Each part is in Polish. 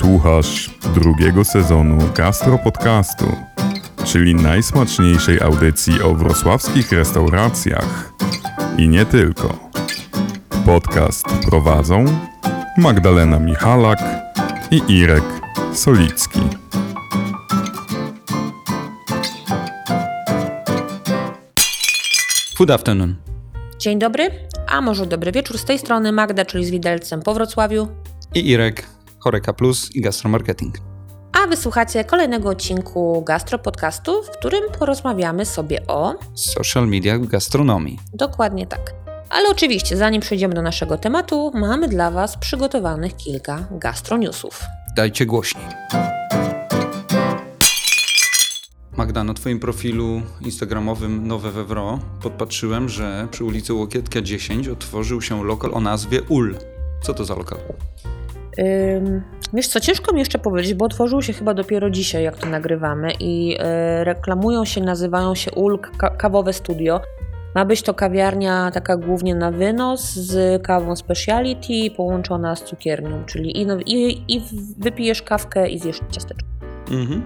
Słuchasz drugiego sezonu Gastro Podcastu, czyli najsmaczniejszej audycji o wrocławskich restauracjach i nie tylko. Podcast prowadzą Magdalena Michalak i Irek Solicki. Good afternoon. Dzień dobry, a może dobry wieczór z tej strony Magda, czyli z Widelcem po Wrocławiu. I Irek, Choreka Plus i Gastromarketing. A wysłuchacie kolejnego odcinku Gastro Podcastu, w którym porozmawiamy sobie o... Social media w gastronomii. Dokładnie tak. Ale oczywiście, zanim przejdziemy do naszego tematu, mamy dla Was przygotowanych kilka gastronewsów. Dajcie głośniej. Magda, na Twoim profilu instagramowym Nowe Wewro podpatrzyłem, że przy ulicy Łokietka 10 otworzył się lokal o nazwie UL. Co to za lokal? Wiesz co, ciężko mi jeszcze powiedzieć, bo otworzył się chyba dopiero dzisiaj, jak to nagrywamy i y, reklamują się, nazywają się ULK ka- Kawowe Studio. Ma być to kawiarnia taka głównie na wynos z kawą speciality połączona z cukiernią, czyli i, no, i, i wypijesz kawkę i zjesz ciasteczko. Mhm.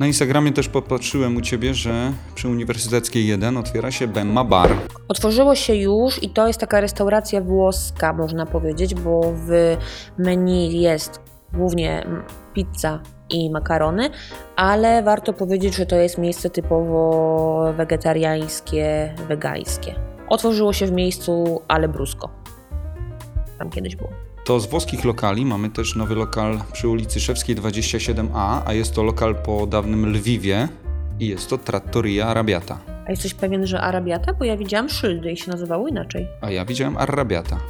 Na Instagramie też popatrzyłem u Ciebie, że przy Uniwersyteckiej 1 otwiera się Bemma Bar. Otworzyło się już i to jest taka restauracja włoska, można powiedzieć, bo w menu jest głównie pizza i makarony, ale warto powiedzieć, że to jest miejsce typowo wegetariańskie, wegańskie. Otworzyło się w miejscu Ale Brusko. Tam kiedyś było. To z włoskich lokali mamy też nowy lokal przy ulicy Szewskiej 27A, a jest to lokal po dawnym Lwiwie i jest to Trattoria Arabiata. A jesteś pewien, że Arabiata? Bo ja widziałam szyldy i się nazywało inaczej. A ja widziałem Arabiata.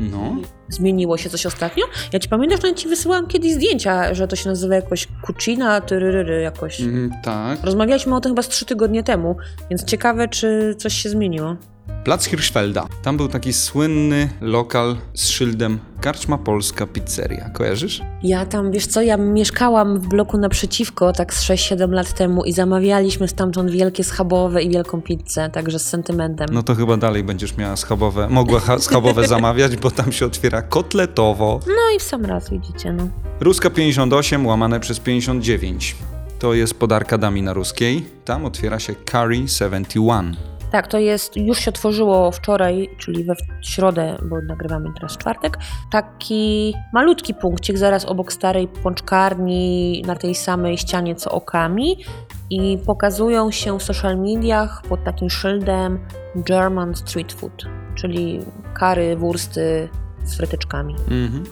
No, Zmieniło się coś ostatnio? Ja ci pamiętam, że ci wysyłałam kiedyś zdjęcia, że to się nazywa jakoś Cucina, tyryryry jakoś. mm, tak. Rozmawialiśmy o tym chyba z trzy tygodnie temu, więc ciekawe, czy coś się zmieniło. Plac Hirschfelda. Tam był taki słynny lokal z szyldem Karczma Polska Pizzeria. Kojarzysz? Ja tam, wiesz co, ja mieszkałam w bloku naprzeciwko tak z 6-7 lat temu i zamawialiśmy stamtąd wielkie schabowe i wielką pizzę, także z sentymentem. No to chyba dalej będziesz miała schabowe, mogła ha- schabowe zamawiać, bo tam się otwiera kotletowo. No i w sam raz, widzicie, no. Ruska 58 łamane przez 59. To jest pod arkadami na Ruskiej. Tam otwiera się Curry 71. Tak, to jest, już się otworzyło wczoraj, czyli we środę, bo nagrywamy teraz czwartek, taki malutki punkcik zaraz obok starej pączkarni na tej samej ścianie co okami i pokazują się w social mediach pod takim szyldem German Street Food, czyli kary, wursty z frytyczkami. Mhm.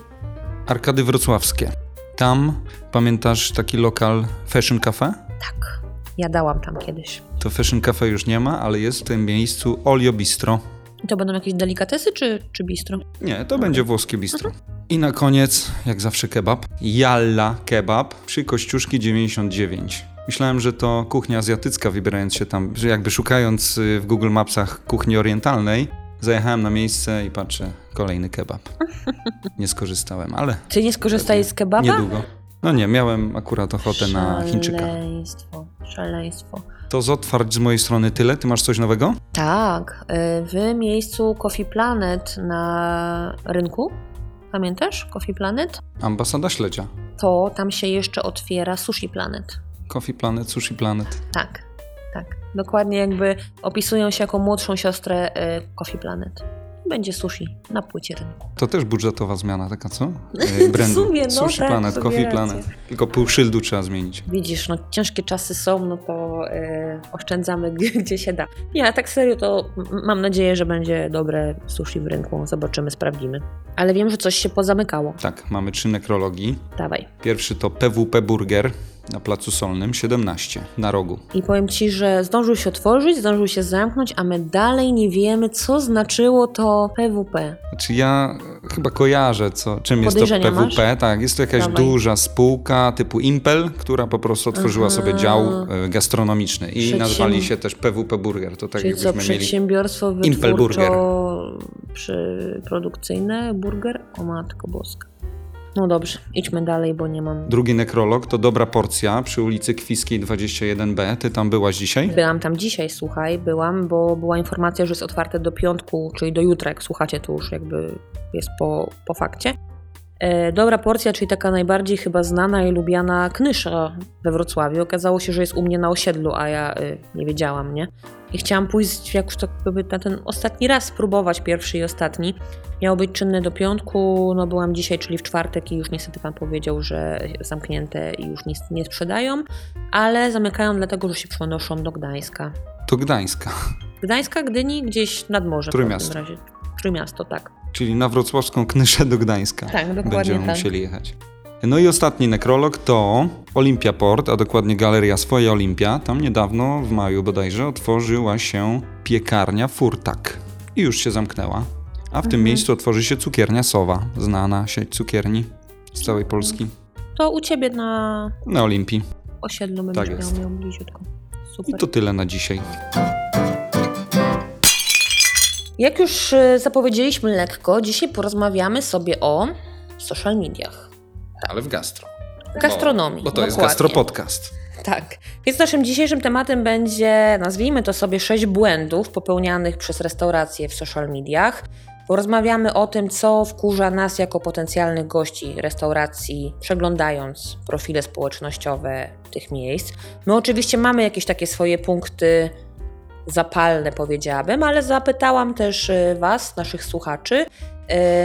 Arkady wrocławskie. Tam pamiętasz taki lokal Fashion Cafe? Tak, ja dałam tam kiedyś. To Fashion Cafe już nie ma, ale jest w tym miejscu Olio Bistro. I to będą jakieś delikatesy czy, czy bistro? Nie, to będzie włoskie bistro. I na koniec, jak zawsze kebab, Jalla Kebab przy Kościuszki 99. Myślałem, że to kuchnia azjatycka, wybierając się tam, że jakby szukając y, w Google Mapsach kuchni orientalnej. Zajechałem na miejsce i patrzę, kolejny kebab. Nie skorzystałem, ale Ty nie skorzystaj z kebaba? niedługo. No nie, miałem akurat ochotę na Chińczyka. Szaleństwo, szaleństwo. To z otwarć z mojej strony tyle. Ty masz coś nowego? Tak, y, w miejscu Coffee Planet na rynku, pamiętasz Coffee Planet? Ambasada śledzia. To tam się jeszcze otwiera Sushi Planet. Coffee Planet, Sushi Planet. Tak, tak. Dokładnie jakby opisują się jako młodszą siostrę y, Coffee Planet. Będzie sushi na płycie rynku. To też budżetowa zmiana taka, co? E, Brandu. sumie, no Sushi tak, Planet, Coffee rację. Planet. Tylko pół szyldu trzeba zmienić. Widzisz, no ciężkie czasy są, no to y, oszczędzamy gdzie, się da. Nie, tak serio to mam nadzieję, że będzie dobre sushi w rynku. Zobaczymy, sprawdzimy. Ale wiem, że coś się pozamykało. Tak, mamy trzy nekrologii. Dawaj. Pierwszy to PWP Burger na Placu Solnym 17 na rogu. I powiem Ci, że zdążył się otworzyć, zdążył się zamknąć, a my dalej nie wiemy, co znaczyło to PWP. Znaczy ja chyba kojarzę, co, czym jest to PWP. Tak, jest to jakaś Dawaj. duża spółka typu Impel, która po prostu otworzyła Aha. sobie dział e, gastronomiczny i nazwali się też PWP Burger. To tak Czyli co, jakbyśmy mieli... przedsiębiorstwo Impel Burger. przy produkcyjne burger? O matko boska. No dobrze, idźmy dalej, bo nie mam... Drugi nekrolog to Dobra Porcja przy ulicy Kwiskiej 21B. Ty tam byłaś dzisiaj? Byłam tam dzisiaj, słuchaj, byłam, bo była informacja, że jest otwarte do piątku, czyli do jutra, jak słuchacie, to już jakby jest po, po fakcie. E, Dobra porcja, czyli taka najbardziej chyba znana i lubiana knysza we Wrocławiu. Okazało się, że jest u mnie na osiedlu, a ja y, nie wiedziałam, nie? I chciałam pójść jak już tak jakby na ten ostatni raz spróbować, pierwszy i ostatni. Miało być czynne do piątku, no byłam dzisiaj, czyli w czwartek i już niestety pan powiedział, że zamknięte i już nic nie sprzedają, ale zamykają dlatego, że się przenoszą do Gdańska. To Gdańska, Gdańska, Gdyni, gdzieś nad morzem. Trójmiasto. W każdym razie. Trójmiasto, tak. Czyli na wrocławską Knyszę do Gdańska. Tak, dokładnie Będziemy tak. musieli jechać. No i ostatni nekrolog to Olimpia Port, a dokładnie Galeria Swoja Olimpia. Tam niedawno, w maju bodajże, otworzyła się piekarnia Furtak. I już się zamknęła. A w tym Mhm. miejscu otworzy się cukiernia Sowa, znana sieć cukierni z całej Polski. To u ciebie na Na Olimpii. osiedlu Tak będziesz jest. miał, miał bliziutko. I Super. to tyle na dzisiaj. Jak już e, zapowiedzieliśmy lekko, dzisiaj porozmawiamy sobie o social mediach. Ale w gastro. Gastronomii. Bo, bo to jest dokładnie. gastropodcast. Tak. Więc naszym dzisiejszym tematem będzie, nazwijmy to sobie, sześć błędów popełnianych przez restauracje w social mediach. Porozmawiamy o tym, co wkurza nas jako potencjalnych gości restauracji, przeglądając profile społecznościowe tych miejsc. My oczywiście mamy jakieś takie swoje punkty zapalne, powiedziałabym, ale zapytałam też y, Was, naszych słuchaczy,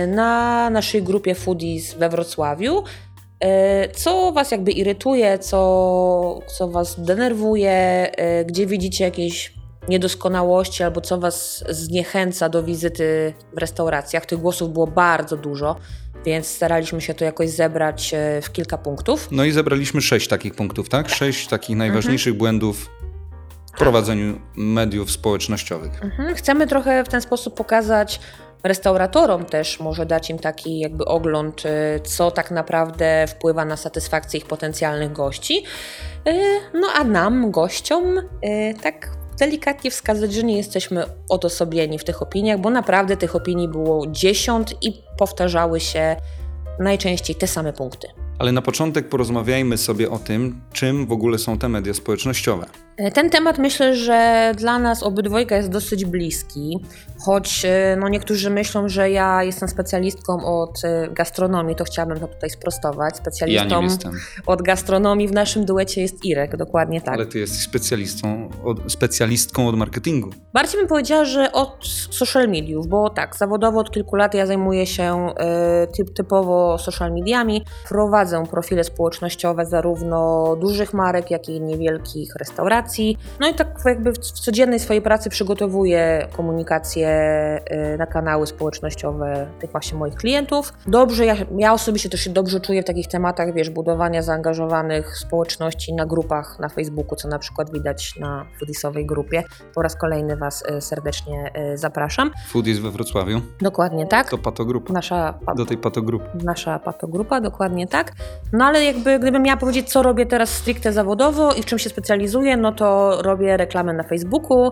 y, na naszej grupie Foodies we Wrocławiu, y, co Was jakby irytuje, co, co Was denerwuje, gdzie widzicie jakieś niedoskonałości albo co Was zniechęca do wizyty w restauracjach. Tych głosów było bardzo dużo, więc staraliśmy się to jakoś zebrać w kilka punktów. No i zebraliśmy sześć takich punktów, tak? Sześć takich najważniejszych Mhm. błędów prowadzeniu mediów społecznościowych. Mhm. Chcemy trochę w ten sposób pokazać restauratorom też, może dać im taki jakby ogląd, y, co tak naprawdę wpływa na satysfakcję ich potencjalnych gości. Y, No a nam, gościom, y, tak delikatnie wskazać, że nie jesteśmy odosobieni w tych opiniach, bo naprawdę tych opinii było dziesiąt i powtarzały się najczęściej te same punkty. Ale na początek porozmawiajmy sobie o tym, czym w ogóle są te media społecznościowe. E, Ten temat myślę, że dla nas obydwojga jest dosyć bliski, choć e, no, niektórzy myślą, że ja jestem specjalistką od e, gastronomii, to chciałabym to tutaj sprostować. Ja Specjalistą jestem, od gastronomii w naszym duecie jest Irek, dokładnie tak. ale ty jesteś specjalistą, od, specjalistką od marketingu. Bardziej bym powiedziała, że od social mediów, bo tak, zawodowo od kilku lat ja zajmuję się typ, typowo social mediami. Prowadzę profile społecznościowe zarówno dużych marek, jak i niewielkich restauracji. No i tak jakby w, codziennej swojej pracy przygotowuję komunikację e, na kanały społecznościowe tych właśnie moich klientów. Dobrze, ja, ja osobiście też się dobrze czuję w takich tematach, wiesz, budowania zaangażowanych społeczności na grupach na Facebooku, co na przykład widać na foodisowej grupie. Po raz kolejny Was e, serdecznie e, zapraszam. Food jest we Wrocławiu, Dokładnie tak. to patogrupa. Nasza, pa, Do tej patogrupy. nasza patogrupa, dokładnie tak. No ale jakby gdybym miała powiedzieć, co robię teraz stricte zawodowo i w czym się specjalizuję, no to robię reklamę na Facebooku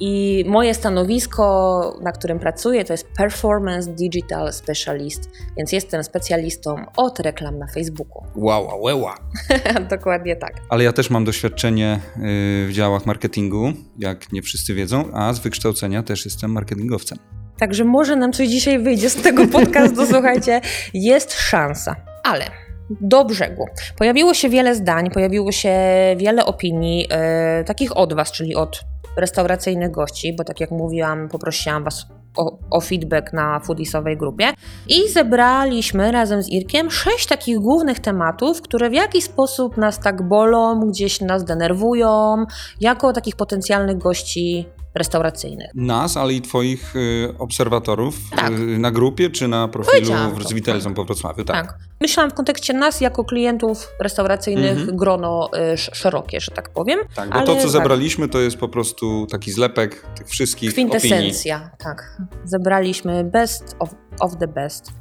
i moje stanowisko, na którym pracuję, to jest Performance Digital Specialist, więc jestem specjalistą od reklam na Facebooku. Wow, wow, wow. dokładnie tak. Ale ja też mam doświadczenie y, w działach marketingu, jak nie wszyscy wiedzą, a z wykształcenia też jestem marketingowcem. Także może nam coś dzisiaj wyjdzie z tego podcastu, słuchajcie, jest szansa. Ale do brzegu. Pojawiło się wiele zdań, pojawiło się wiele opinii, e, takich od Was, czyli od restauracyjnych gości, bo tak jak mówiłam, poprosiłam Was o, o feedback na foodisowej grupie i zebraliśmy razem z Irkiem sześć takich głównych tematów, które w jakiś sposób nas tak bolą, gdzieś nas denerwują, jako takich potencjalnych gości restauracyjnych. Nas, ale i twoich y, obserwatorów Tak. y, na grupie czy na profilu w z Witelzą po Wrocławiu, tak? Tak. Myślałam w kontekście nas jako klientów restauracyjnych Mhm. grono y, sz- szerokie, że tak powiem. Tak, bo Ale to, co tak. zebraliśmy, to jest po prostu taki zlepek tych wszystkich opinii. Kwintesencja, tak. Zebraliśmy best of, of the best.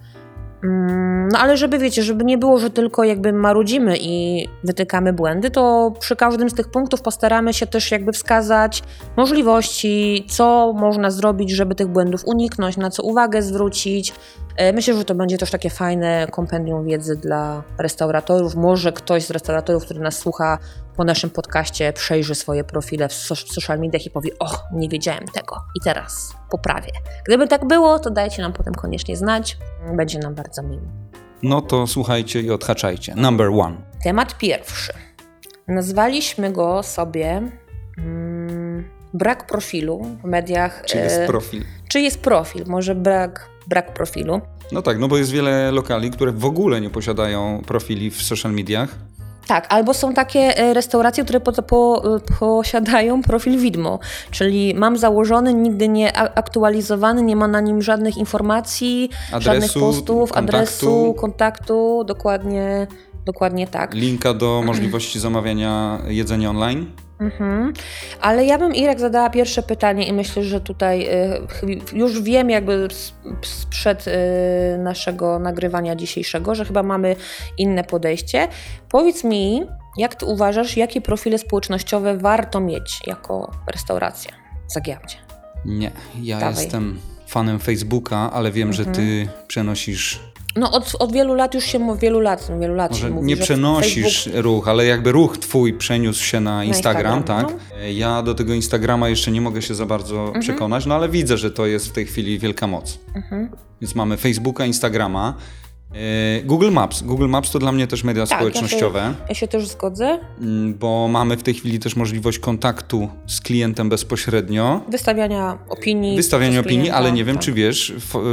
Mm, No ale żeby wiecie, żeby nie było, że tylko jakby marudzimy i wytykamy błędy, to przy każdym z tych punktów postaramy się też jakby wskazać możliwości, co można zrobić, żeby tych błędów uniknąć, na co uwagę zwrócić. E, Myślę, że to będzie też takie fajne kompendium wiedzy dla restauratorów. Może ktoś z restauratorów, który nas słucha po naszym podcaście, przejrzy swoje profile w so- w social mediach i powie: O, nie wiedziałem tego i teraz poprawię. Gdyby tak było, to dajcie nam potem koniecznie znać. Będzie nam bardzo miło. No to słuchajcie i odhaczajcie. Number one. Temat pierwszy. Nazwaliśmy go sobie mm, brak profilu w mediach. Czy jest e, profil? czy jest profil? Może brak, brak profilu. No tak, no bo jest wiele lokali, które w ogóle nie posiadają profili w social mediach. Tak, albo są takie e, restauracje, które po, po, posiadają profil widmo, czyli mam założony, nigdy nie aktualizowany, nie ma na nim żadnych informacji, żadnych Adresu, postów, kontaktu. adresu, kontaktu, dokładnie, dokładnie tak. Linka do możliwości zamawiania jedzenia online. Mhm. Ale ja bym Irek zadała pierwsze pytanie i myślę, że tutaj y, już wiem jakby sprzed y, naszego nagrywania dzisiejszego, że chyba mamy inne podejście. Powiedz mi, jak ty uważasz, jakie profile społecznościowe warto mieć jako restauracja w Zagierdzie? Nie, ja Dawaj. jestem fanem Facebooka, ale wiem, że ty przenosisz. No od, od wielu lat już się mówi, wielu lat, wielu lat Może mówi, nie przenosisz Facebook- ruch, ale jakby ruch twój przeniósł się na Instagram, Instagram, tak? no. Ja do tego Instagrama jeszcze nie mogę się za bardzo Mhm. przekonać, no ale widzę, że to jest w tej chwili wielka moc. Mhm. Więc mamy Facebooka, Instagrama. E, Google Maps. Google Maps to dla mnie też media Tak, ja się- społecznościowe. Ja się też zgodzę. Mm, bo mamy w tej chwili też możliwość kontaktu z klientem bezpośrednio, Wystawiania opinii. wystawiania opinii, klienta, ale nie wiem, tak. czy wiesz,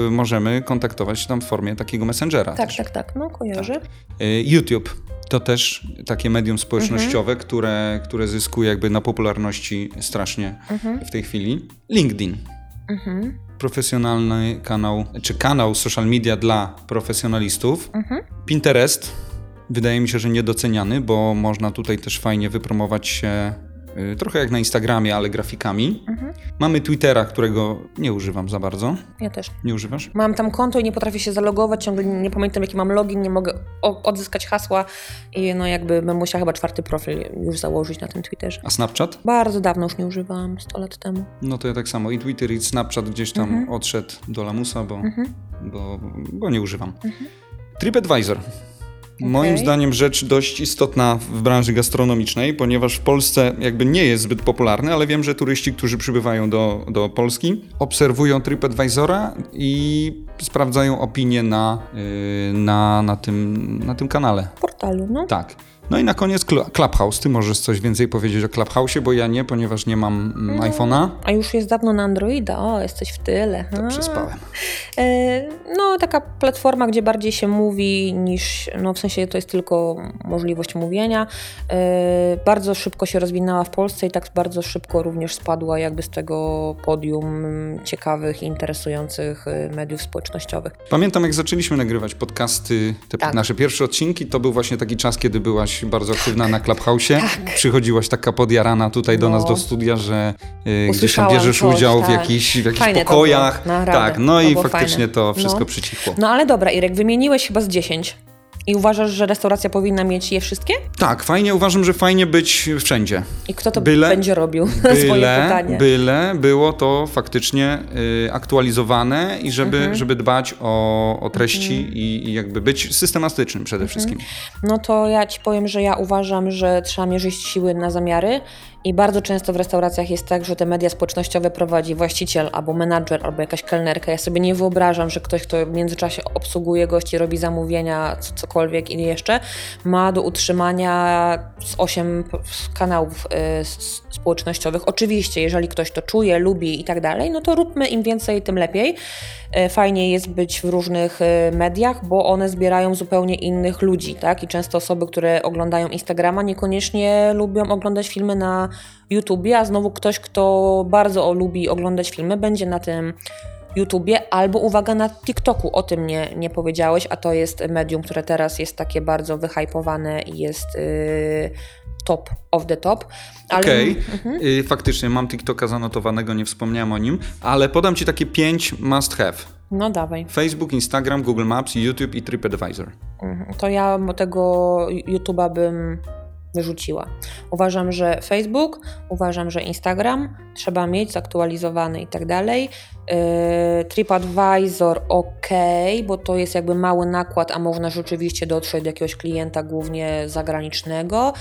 y, możemy kontaktować się tam w formie takiego messengera. Tak, też. tak, tak, no kojarzę. Y, YouTube to też takie medium społecznościowe, Mhm. które, które zyskuje jakby na popularności strasznie Mhm. w tej chwili. LinkedIn. Mhm. Profesjonalny kanał, czy kanał social media dla profesjonalistów. Mhm. Pinterest wydaje mi się, że niedoceniany, bo można tutaj też fajnie wypromować się trochę jak na Instagramie, ale grafikami. Mhm. Mamy Twittera, którego nie używam za bardzo. Ja też. Nie używasz? Mam tam konto i nie potrafię się zalogować, ciągle nie pamiętam jaki mam login, nie mogę odzyskać hasła i no jakby bym musiała chyba czwarty profil już założyć na tym Twitterze. A Snapchat? Bardzo dawno już nie używałam, 100 lat temu. No to ja tak samo. I Twitter, i Snapchat gdzieś tam Mhm. odszedł do lamusa, bo, Mhm. bo, bo nie używam. TripAdvisor. Moim Okej. zdaniem rzecz dość istotna w branży gastronomicznej, ponieważ w Polsce jakby nie jest zbyt popularny, ale wiem, że turyści, którzy przybywają do, do Polski, obserwują TripAdvisora i sprawdzają opinie na, yy, na, na, tym, na tym kanale. Portalu, no. Tak. No i na koniec Cl- Clubhouse. Ty możesz coś więcej powiedzieć o Clubhouse'ie, bo ja nie, ponieważ nie mam mm, iPhone'a. A już jest dawno na Androida, o, jesteś w tyle. To A. przespałem. E, No, taka platforma, gdzie bardziej się mówi niż, no w sensie to jest tylko możliwość mówienia. E, Bardzo szybko się rozwinęła w Polsce i tak bardzo szybko również spadła jakby z tego podium ciekawych i interesujących e, mediów społecznościowych. Pamiętam, jak zaczęliśmy nagrywać podcasty, te Tak. nasze pierwsze odcinki, to był właśnie taki czas, kiedy byłaś bardzo aktywna na Clubhouse'ie. Przychodziłaś taka podjarana tutaj do Tak. No. nas do studia, że y, gdzieś tam bierzesz coś, udział w tak. jakichś, w jakichś Fajne to pokojach. naprawdę. tak, no i faktycznie fajne. to wszystko No. przycichło. No ale dobra, Irek, wymieniłeś chyba z 10. I uważasz, że restauracja powinna mieć je wszystkie? Tak, fajnie, uważam, że fajnie być wszędzie. I kto to Byle- będzie robił? Swoje Byle, pytanie. byle było to faktycznie y, aktualizowane i żeby, Mhm. żeby dbać o, o treści i, i jakby być systematycznym przede Mhm. wszystkim. No to ja ci powiem, że ja uważam, że trzeba mierzyć siły na zamiary i bardzo często w restauracjach jest tak, że te media społecznościowe prowadzi właściciel albo menadżer, albo jakaś kelnerka. Ja sobie nie wyobrażam, że ktoś, kto w międzyczasie obsługuje gości, robi zamówienia, co- cokolwiek i jeszcze, ma do utrzymania z 8 p- kanałów y, społecznościowych. Oczywiście, jeżeli ktoś to czuje, lubi i tak dalej, no to róbmy im więcej, tym lepiej. E, Fajnie jest być w różnych e, mediach, bo one zbierają zupełnie innych ludzi, tak? I często osoby, które oglądają Instagrama, niekoniecznie lubią oglądać filmy na YouTubie, a znowu ktoś, kto bardzo lubi oglądać filmy, będzie na tym YouTubie albo uwaga na TikToku. O tym nie, nie powiedziałeś, a to jest medium, które teraz jest takie bardzo wyhypowane i jest y, top of the top. Ale- Okej, Mhm. y, faktycznie mam TikToka zanotowanego, nie wspomniałem o nim, ale podam ci takie pięć must have. No dawaj. Facebook, Instagram, Google Maps, YouTube i TripAdvisor. Mhm. To ja tego YouTube'a bym wyrzuciła. Uważam, że Facebook, uważam, że Instagram trzeba mieć zaktualizowany i tak dalej. Yy, TripAdvisor ok, bo to jest jakby mały nakład, a można rzeczywiście dotrzeć do jakiegoś klienta, głównie zagranicznego.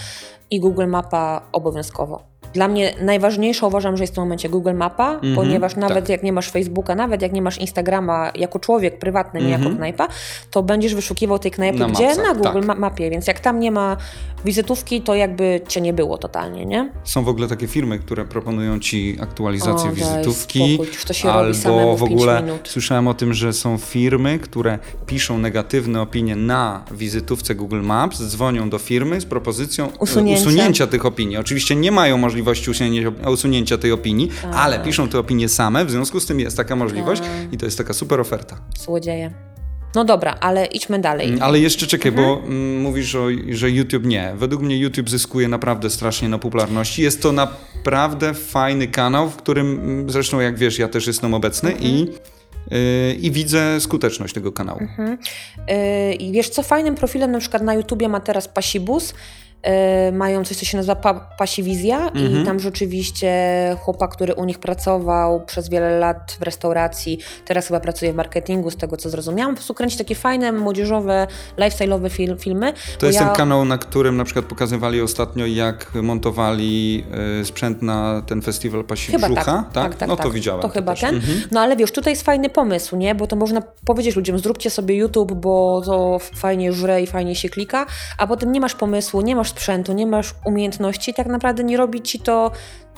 I Google Mapa obowiązkowo. Dla mnie najważniejsze uważam, że jest w tym momencie Google Mapa, Mhm, ponieważ nawet tak. jak nie masz Facebooka, nawet jak nie masz Instagrama jako człowiek prywatny, nie jako Mhm. knajpa, to będziesz wyszukiwał tej knajpy Na gdzie? mapsach, na Google tak. ma- Mapie, więc jak tam nie ma wizytówki, to jakby cię nie było totalnie, nie? Są w ogóle takie firmy, które proponują ci aktualizację O, wizytówki. spokój, albo w w ogóle minut. słyszałem o tym, że są firmy, które piszą negatywne opinie na wizytówce Google Maps, dzwonią do firmy z propozycją Usunięcia. usunięcia tych opinii. Oczywiście nie mają możliwości usunięcia, usunięcia tej opinii, Tak. ale piszą te opinie same, w związku z tym jest taka możliwość Tak. i to jest taka super oferta. Złodzieje. No dobra, ale idźmy dalej. Mm, Ale jeszcze czekaj, Mhm. bo mm, mówisz, o, że YouTube nie. Według mnie YouTube zyskuje naprawdę strasznie na popularności. Jest to naprawdę fajny kanał, w którym mm, zresztą jak wiesz, ja też jestem obecny i, Mhm. yy, i widzę skuteczność tego kanału. Yy, I wiesz co, fajnym profilem na przykład na YouTubie ma teraz Pasibus. Yy, mają coś, co się nazywa pa Pasiwizja Mhm. i tam rzeczywiście chłopak, który u nich pracował przez wiele lat w restauracji, teraz chyba pracuje w marketingu, z tego co zrozumiałam. Po prostu kręci takie fajne, młodzieżowe, lifestyle'owe fil filmy. To jest ja... ten kanał, na którym na przykład pokazywali ostatnio, jak montowali y, sprzęt na ten festiwal Pasi Chyba Brzucha, tak, tak, tak, No tak. to widziałem. To chyba też. ten. Mhm. No ale wiesz, tutaj jest fajny pomysł, nie? Bo to można powiedzieć ludziom, zróbcie sobie YouTube, bo to fajnie żre i fajnie się klika, a potem nie masz pomysłu, nie masz sprzętu, nie masz umiejętności, tak naprawdę nie robi ci to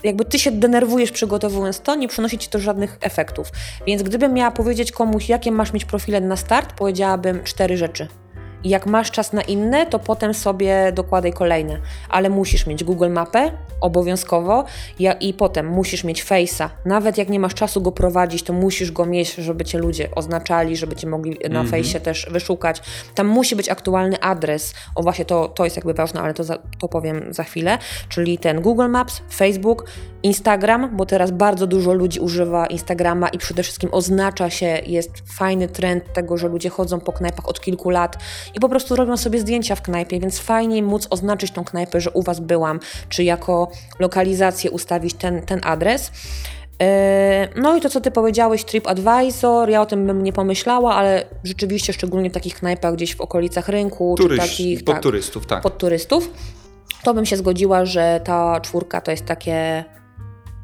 jakby ty się denerwujesz przygotowując to, nie przynosi ci to żadnych efektów. Więc gdybym miała powiedzieć komuś, jakie masz mieć profile na start, powiedziałabym cztery rzeczy. I jak masz czas na inne, to potem sobie dokładaj kolejne. Ale musisz mieć Google Mapę obowiązkowo ja, i potem musisz mieć Face'a. Nawet jak nie masz czasu go prowadzić, to musisz go mieć, żeby cię ludzie oznaczali, żeby cię mogli na Mhm. Face'ie też wyszukać. Tam musi być aktualny adres. O właśnie, to, to jest jakby ważne, ale to, za, to powiem za chwilę. Czyli ten Google Maps, Facebook, Instagram, bo teraz bardzo dużo ludzi używa Instagrama i przede wszystkim oznacza się, jest fajny trend tego, że ludzie chodzą po knajpach od kilku lat i po prostu robią sobie zdjęcia w knajpie, więc fajnie móc oznaczyć tą knajpę, że u Was byłam, czy jako lokalizację ustawić ten, ten adres. Yy, No i to, co ty powiedziałeś, TripAdvisor, ja o tym bym nie pomyślała, ale rzeczywiście, szczególnie w takich knajpach gdzieś w okolicach rynku, czy Turyści, takich pod tak, turystów, tak. pod turystów, to bym się zgodziła, że ta czwórka to jest takie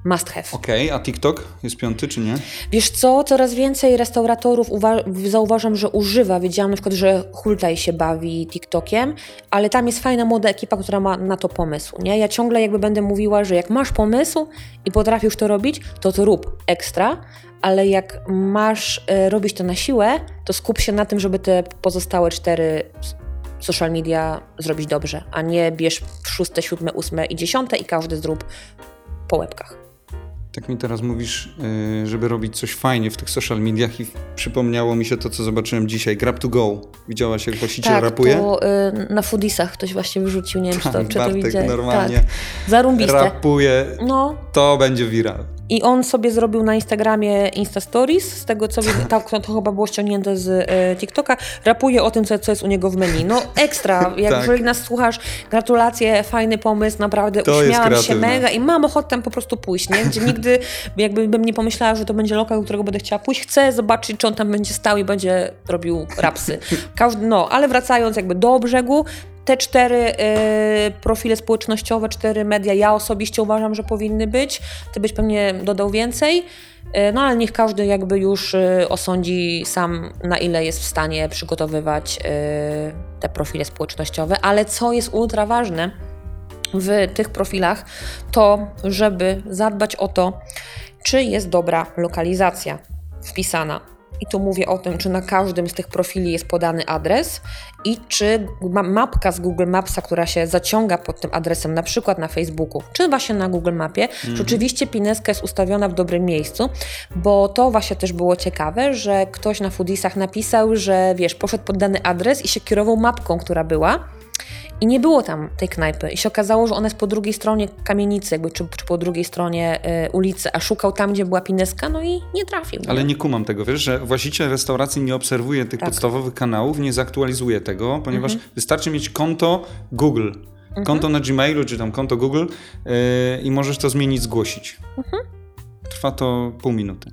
must have. Okej, a TikTok jest piąty czy nie? Wiesz co, coraz więcej restauratorów uwa- zauważam, że używa. Wiedziałam na przykład, że Hultaj się bawi TikTokiem, ale tam jest fajna młoda ekipa, która ma na to pomysł. Nie? Ja ciągle jakby będę mówiła, że jak masz pomysł i potrafisz to robić, to to rób ekstra, ale jak masz e, robić to na siłę, to skup się na tym, żeby te pozostałe cztery social media zrobić dobrze, a nie bierz szóste, siódme, ósme i dziesiąte i każdy zrób po łebkach. Tak mi teraz mówisz, yy, żeby robić coś fajnie w tych social mediach i przypomniało mi się to, co zobaczyłem dzisiaj. Grab to go. Widziałaś, jak właściciel tak, rapuje? to y, na foodisach ktoś właśnie wyrzucił, nie wiem, czy to, Tak, czy to Bartek widziałeś. normalnie Tak, rapuje. No, To będzie viral. I on sobie zrobił na Instagramie Insta Stories, z tego co widzę, tak, to, to chyba było ściągnięte z y, TikToka, rapuje o tym, co, co jest u niego w menu. No ekstra, jak Tak. jeżeli nas słuchasz, gratulacje, fajny pomysł, naprawdę To uśmiałam się mega i mam ochotę tam po prostu pójść, nie? Gdzie nigdy jakby bym nie pomyślała, że to będzie lokal, do którego będę chciała pójść. Chcę zobaczyć, czy on tam będzie stał i będzie robił rapsy. Każdy, no, ale wracając jakby do brzegu, te cztery y, profile społecznościowe, cztery media, ja osobiście uważam, że powinny być. Ty byś pewnie dodał więcej. Y, No ale niech każdy jakby już y, osądzi sam, na ile jest w stanie przygotowywać te profile społecznościowe. Ale co jest ultra ważne w tych profilach, to żeby zadbać o to, czy jest dobra lokalizacja wpisana. I tu mówię o tym, czy na każdym z tych profili jest podany adres i czy ma mapka z Google Mapsa, która się zaciąga pod tym adresem, na przykład na Facebooku, czy właśnie na Google Mapie, rzeczywiście pineska jest ustawiona w dobrym miejscu, bo to właśnie też było ciekawe, że ktoś na Foodisach napisał, że wiesz, poszedł pod dany adres i się kierował mapką, która była, i nie było tam tej knajpy. I się okazało, że ona jest po drugiej stronie kamienicy, jakby, czy, czy po drugiej stronie y, ulicy, a szukał tam, gdzie była pineska, no i nie trafił. Ale nie kumam tego, wiesz, że właściciel restauracji nie obserwuje tych Tak. podstawowych kanałów, nie zaktualizuje tego, ponieważ Mhm. wystarczy mieć konto Google. Konto na Gmailu, czy tam konto Google yy, i możesz to zmienić, zgłosić. Mhm. Trwa to pół minuty.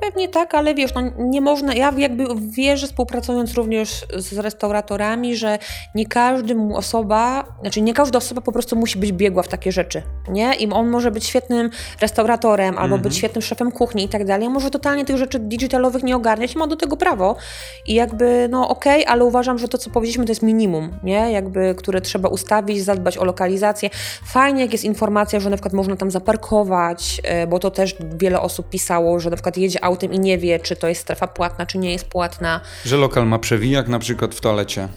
Pewnie tak, ale wiesz, no nie można, ja jakby wierzę współpracując również z restauratorami, że nie każdy mu osoba, znaczy nie każda osoba po prostu musi być biegła w takie rzeczy, nie? I on może być świetnym restauratorem, albo być świetnym szefem kuchni i tak dalej, może totalnie tych rzeczy digitalowych nie ogarniać i ma do tego prawo. I jakby, no okej, ale uważam, że to, co powiedzieliśmy, to jest minimum, nie? Jakby, które trzeba ustawić, zadbać o lokalizację. Fajnie, jak jest informacja, że na przykład można tam zaparkować, e, bo to też wiele osób pisało, że na przykład jedzie autem i nie wie, czy to jest strefa płatna, czy nie jest płatna. Że lokal ma przewijak na przykład w toalecie.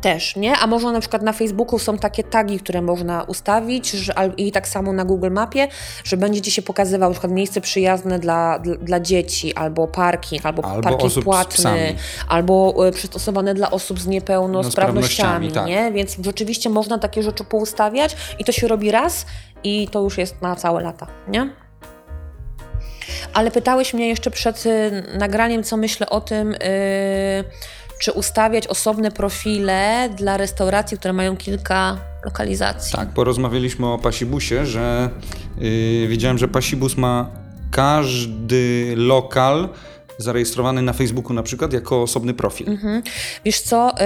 Też, nie? A można na przykład na Facebooku są takie tagi, które można ustawić że, i tak samo na Google Mapie, że będzie Ci się pokazywał na przykład miejsce przyjazne dla, dla, dla dzieci, albo parking, albo, Albo parking płatny, albo y, przystosowane dla osób z niepełnosprawnościami, Niepełnosprawnościami, tak. nie? Więc rzeczywiście można takie rzeczy poustawiać i to się robi raz i to już jest na całe lata, nie? Ale pytałeś mnie jeszcze przed y, nagraniem, co myślę o tym, y, czy ustawiać osobne profile dla restauracji, które mają kilka lokalizacji. Tak, porozmawialiśmy o Pasibusie, że yy, wiedziałem, że Pasibus ma każdy lokal zarejestrowany na Facebooku na przykład jako osobny profil. Mhm. Wiesz co, y,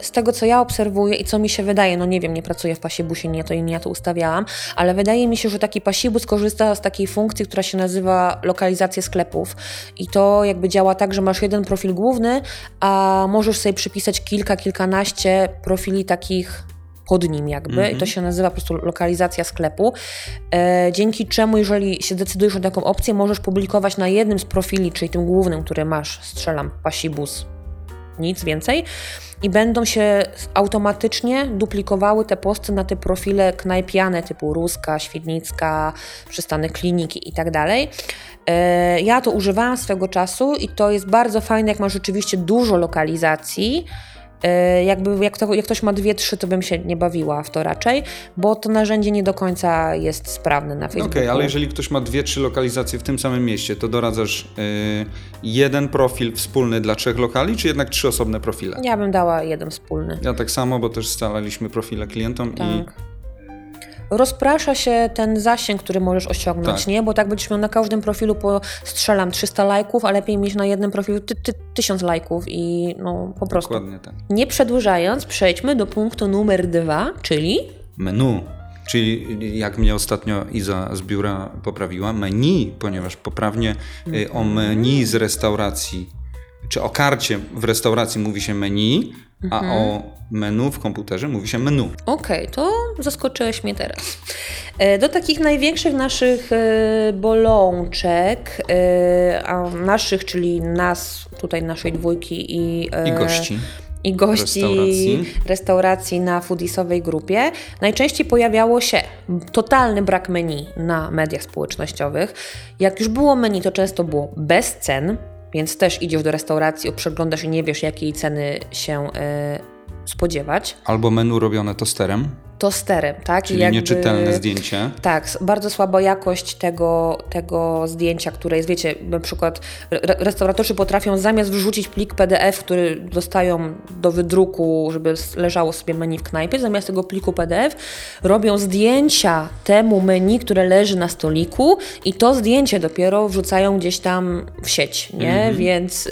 z tego co ja obserwuję i co mi się wydaje, no nie wiem, nie pracuję w pasibusie, nie to i nie ja to ustawiałam, ale wydaje mi się, że taki pasibus korzysta z takiej funkcji, która się nazywa lokalizację sklepów. I to jakby działa tak, że masz jeden profil główny, a możesz sobie przypisać kilka, kilkanaście profili takich pod nim jakby i to się nazywa po prostu lokalizacja sklepu, e, dzięki czemu jeżeli się decydujesz na taką opcję, możesz publikować na jednym z profili, czyli tym głównym, który masz, strzelam, pasibus, nic więcej i będą się automatycznie duplikowały te posty na te profile knajpiane typu Ruska, Świdnicka, przystanek kliniki i tak dalej. E, Ja to używałam swego czasu i to jest bardzo fajne, jak masz rzeczywiście dużo lokalizacji. E, Jakby jak, to, jak ktoś ma dwie, trzy, to bym się nie bawiła w to raczej, bo to narzędzie nie do końca jest sprawne na Okej, Facebooku. ale jeżeli ktoś ma dwie, trzy lokalizacje w tym samym mieście, to doradzasz yy, jeden profil wspólny dla trzech lokali, czy jednak trzy osobne profile? Ja bym dała jeden wspólny. Ja tak samo, bo też scalaliśmy profile klientom i Tak. Rozprasza się ten zasięg, który możesz osiągnąć, Tak. nie? Bo tak będziesz miał na każdym profilu po strzelam 300 lajków, a lepiej mieć na jednym profilu ty, ty, 1000 lajków i no po prostu. dokładnie tak. Nie przedłużając, przejdźmy do punktu numer dwa, czyli Menu, czyli jak mnie ostatnio Iza z biura poprawiła, menu, ponieważ poprawnie y, o menu z restauracji, czy o karcie w restauracji mówi się menu, a o menu w komputerze mówi się menu. Okej, to zaskoczyłeś mnie teraz. E, Do takich największych naszych e, bolączek, e, a naszych, czyli nas, tutaj naszej dwójki i, I gości. i gości Restauracji. restauracji na foodisowej grupie, najczęściej pojawiało się totalny brak menu na mediach społecznościowych. Jak już było menu, to często było bez cen, więc też idziesz do restauracji, przeglądasz i nie wiesz, jakiej ceny się e, spodziewać. Albo menu robione tosterem, Tosterem, tak? I czyli jakby- nieczytelne zdjęcie. tak, bardzo słaba jakość tego, tego zdjęcia, które jest, wiecie, na przykład re restauratorzy potrafią zamiast wrzucić plik PDF, który dostają do wydruku, żeby leżało sobie menu w knajpie, zamiast tego pliku PDF robią zdjęcia temu menu, które leży na stoliku i to zdjęcie dopiero wrzucają gdzieś tam w sieć, nie? Więc y,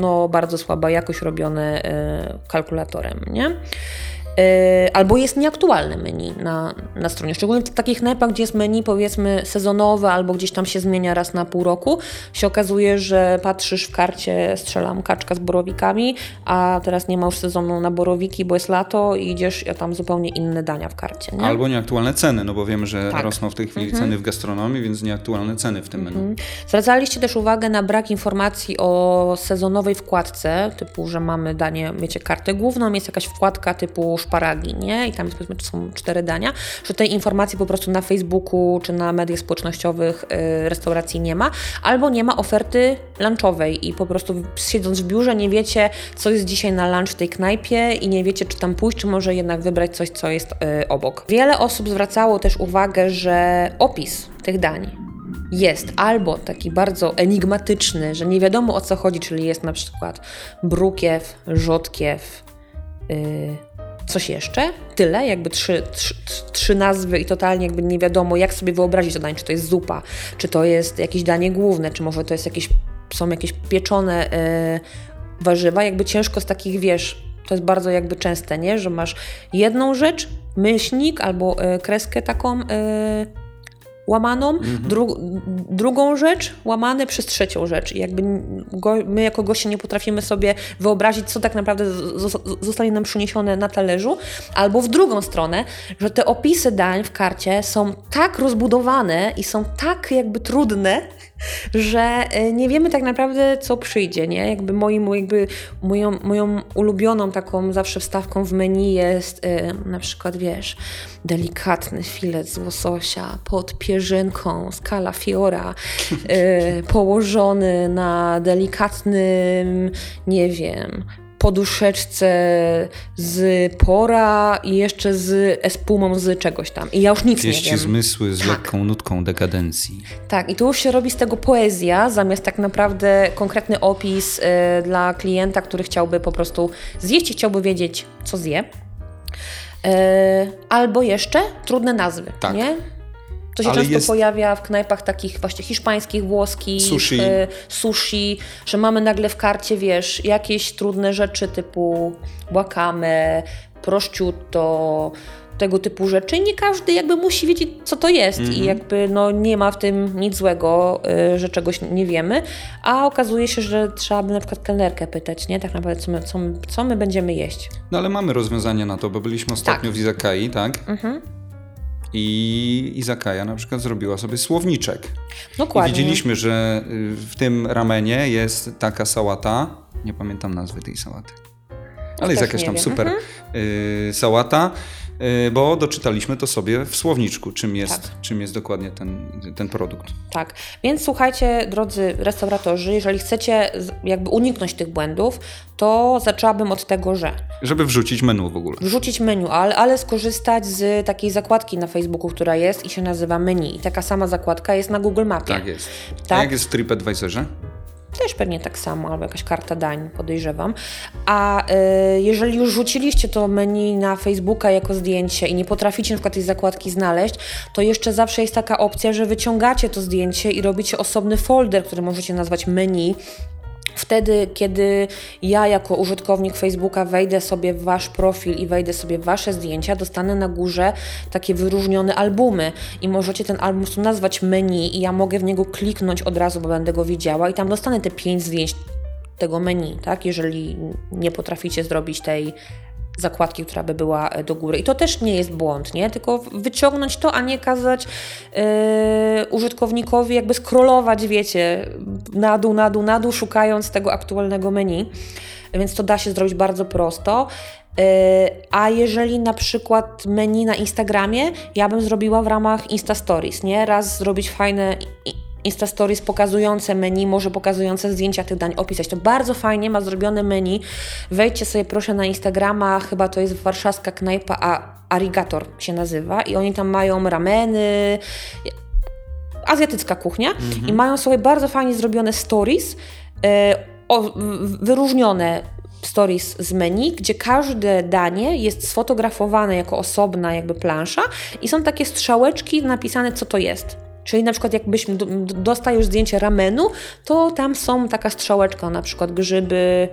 no bardzo słaba jakość robione y, kalkulatorem, nie? Yy, albo jest nieaktualne menu na, na stronie. Szczególnie w takich knajpach, gdzie jest menu powiedzmy sezonowe, albo gdzieś tam się zmienia raz na pół roku, się okazuje, że patrzysz w karcie, strzelam kaczka z borowikami, a teraz nie ma już sezonu na borowiki, bo jest lato i idziesz, a tam zupełnie inne dania w karcie. Nie? Albo nieaktualne ceny, no bo wiemy, że Tak. rosną w tej chwili ceny w gastronomii, więc nieaktualne ceny w tym menu. Zwracaliście też uwagę na brak informacji o sezonowej wkładce, typu, że mamy danie, wiecie, kartę główną, jest jakaś wkładka typu szparagi, nie? I tam jest, powiedzmy, są cztery dania, że tej informacji po prostu na Facebooku czy na mediach społecznościowych y, restauracji nie ma, albo nie ma oferty lunchowej i po prostu siedząc w biurze nie wiecie, co jest dzisiaj na lunch w tej knajpie i nie wiecie, czy tam pójść, czy może jednak wybrać coś, co jest y, obok. Wiele osób zwracało też uwagę, że opis tych dań jest albo taki bardzo enigmatyczny, że nie wiadomo o co chodzi, czyli jest na przykład brukiew, rzodkiew, yy, coś jeszcze, tyle, jakby trzy, trzy, trzy nazwy i totalnie jakby nie wiadomo jak sobie wyobrazić to danie, czy to jest zupa, czy to jest jakieś danie główne, czy może to jest jakieś są jakieś pieczone e, warzywa, jakby ciężko z takich, wiesz, to jest bardzo jakby częste, nie? Że masz jedną rzecz, myślnik albo e, kreskę taką e, łamaną, dru, drugą rzecz łamane przez trzecią rzecz. I jakby go, my jako goście nie potrafimy sobie wyobrazić, co tak naprawdę zostanie nam przyniesione na talerzu, albo w drugą stronę, że te opisy dań w karcie są tak rozbudowane i są tak jakby trudne, że e, nie wiemy tak naprawdę, co przyjdzie, nie? Jakby moim, jakby moją, moją ulubioną taką zawsze wstawką w menu jest e, na przykład, wiesz, delikatny filet z łososia pod pierzynką z kalafiora, e, położony na delikatnym, nie wiem, poduszeczce z pora i jeszcze z espumą z czegoś tam. I ja już nic nie Pieści wiem. zmysły z Tak. lekką nutką dekadencji. Tak, i tu już się robi z tego poezja, zamiast tak naprawdę konkretny opis y, dla klienta, który chciałby po prostu zjeść i chciałby wiedzieć, co zje. Y, albo jeszcze trudne nazwy, Tak. nie? To się Ale często jest- pojawia w knajpach takich właśnie hiszpańskich, włoskich, Sushi. y, sushi, że mamy nagle w karcie, wiesz, jakieś trudne rzeczy typu wakame, prosciutto, tego typu rzeczy. Nie każdy jakby musi wiedzieć, co to jest Mhm. i jakby no, nie ma w tym nic złego, y, że czegoś nie wiemy, a okazuje się, że trzeba by na przykład kelnerkę pytać, nie? Tak naprawdę, co my, co, my- co my będziemy jeść. No ale mamy rozwiązanie na to, bo byliśmy ostatnio Tak. w Izakai, tak? Mhm. I Izakaja na przykład zrobiła sobie słowniczek. I Dokładnie. widzieliśmy, że y, w tym ramenie jest taka sałata. Nie pamiętam nazwy tej sałaty. Ale jest Też jakaś nie tam wiem. super Mhm. y, sałata, bo doczytaliśmy to sobie w słowniczku, czym jest, Tak. czym jest dokładnie ten, ten produkt. Tak, więc słuchajcie, drodzy restauratorzy, jeżeli chcecie jakby uniknąć tych błędów, to zaczęłabym od tego, że Żeby wrzucić menu w ogóle. wrzucić menu, ale, ale skorzystać z takiej zakładki na Facebooku, która jest i się nazywa menu. I taka sama zakładka jest na Google Mapie. Tak jest. A Tak. jak jest w TripAdvisorze? Też pewnie tak samo, albo jakaś karta dań, podejrzewam. A y, jeżeli już rzuciliście to menu na Facebooka jako zdjęcie i nie potraficie na przykład tej zakładki znaleźć, to jeszcze zawsze jest taka opcja, że wyciągacie to zdjęcie i robicie osobny folder, który możecie nazwać menu. Wtedy, kiedy ja jako użytkownik Facebooka wejdę sobie w wasz profil i wejdę sobie w wasze zdjęcia, dostanę na górze takie wyróżnione albumy i możecie ten album nazwać menu i ja mogę w niego kliknąć od razu, bo będę go widziała i tam dostanę te pięć zdjęć tego menu, tak? Jeżeli nie potraficie zrobić tej zakładki, która by była e, do góry. I to też nie jest błąd, nie? Tylko wyciągnąć to, a nie kazać e, użytkownikowi jakby scrollować, wiecie, na dół, na dół, na dół, szukając tego aktualnego menu. Więc to da się zrobić bardzo prosto. E, A jeżeli na przykład menu na Instagramie, ja bym zrobiła w ramach Insta Stories, nie? Raz zrobić fajne Insta Stories pokazujące menu, może pokazujące zdjęcia tych dań, opisać. To bardzo fajnie ma zrobione menu. Wejdźcie sobie proszę na Instagrama, chyba to jest warszawska knajpa, a Arigator się nazywa i oni tam mają rameny, azjatycka kuchnia i mają sobie bardzo fajnie zrobione stories, e, o, wyróżnione stories z menu, gdzie każde danie jest sfotografowane jako osobna jakby plansza i są takie strzałeczki napisane, co to jest. Czyli na przykład jakbyś d- d- dostał już zdjęcie ramenu, to tam są taka strzałeczka, na przykład grzyby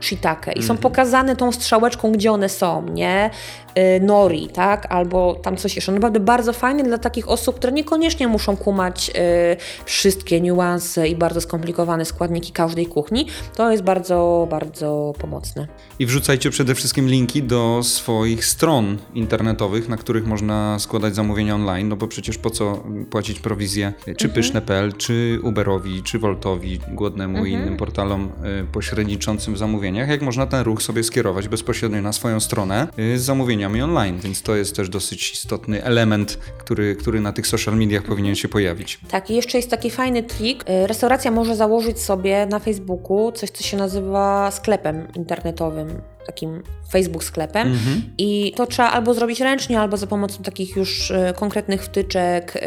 shiitake i są pokazane tą strzałeczką, gdzie one są, nie? Y, nori, tak? Albo tam coś jeszcze. Naprawdę bardzo fajnie dla takich osób, które niekoniecznie muszą kumać y, wszystkie niuanse i bardzo skomplikowane składniki każdej kuchni. To jest bardzo, bardzo pomocne. I wrzucajcie przede wszystkim linki do swoich stron internetowych, na których można składać zamówienia online, no bo przecież po co płacić prowizję czy pyszne.pl, czy Uberowi, czy Woltowi, Głodnemu i innym portalom y, pośredniczącym w zamówieniach, jak można ten ruch sobie skierować bezpośrednio na swoją stronę y, z online, więc to jest też dosyć istotny element, który, który na tych social mediach powinien się pojawić. Tak, i jeszcze jest taki fajny trik. Y, Restauracja może założyć sobie na Facebooku coś, co się nazywa sklepem internetowym, takim Facebook sklepem. I to trzeba albo zrobić ręcznie, albo za pomocą takich już y, konkretnych wtyczek y,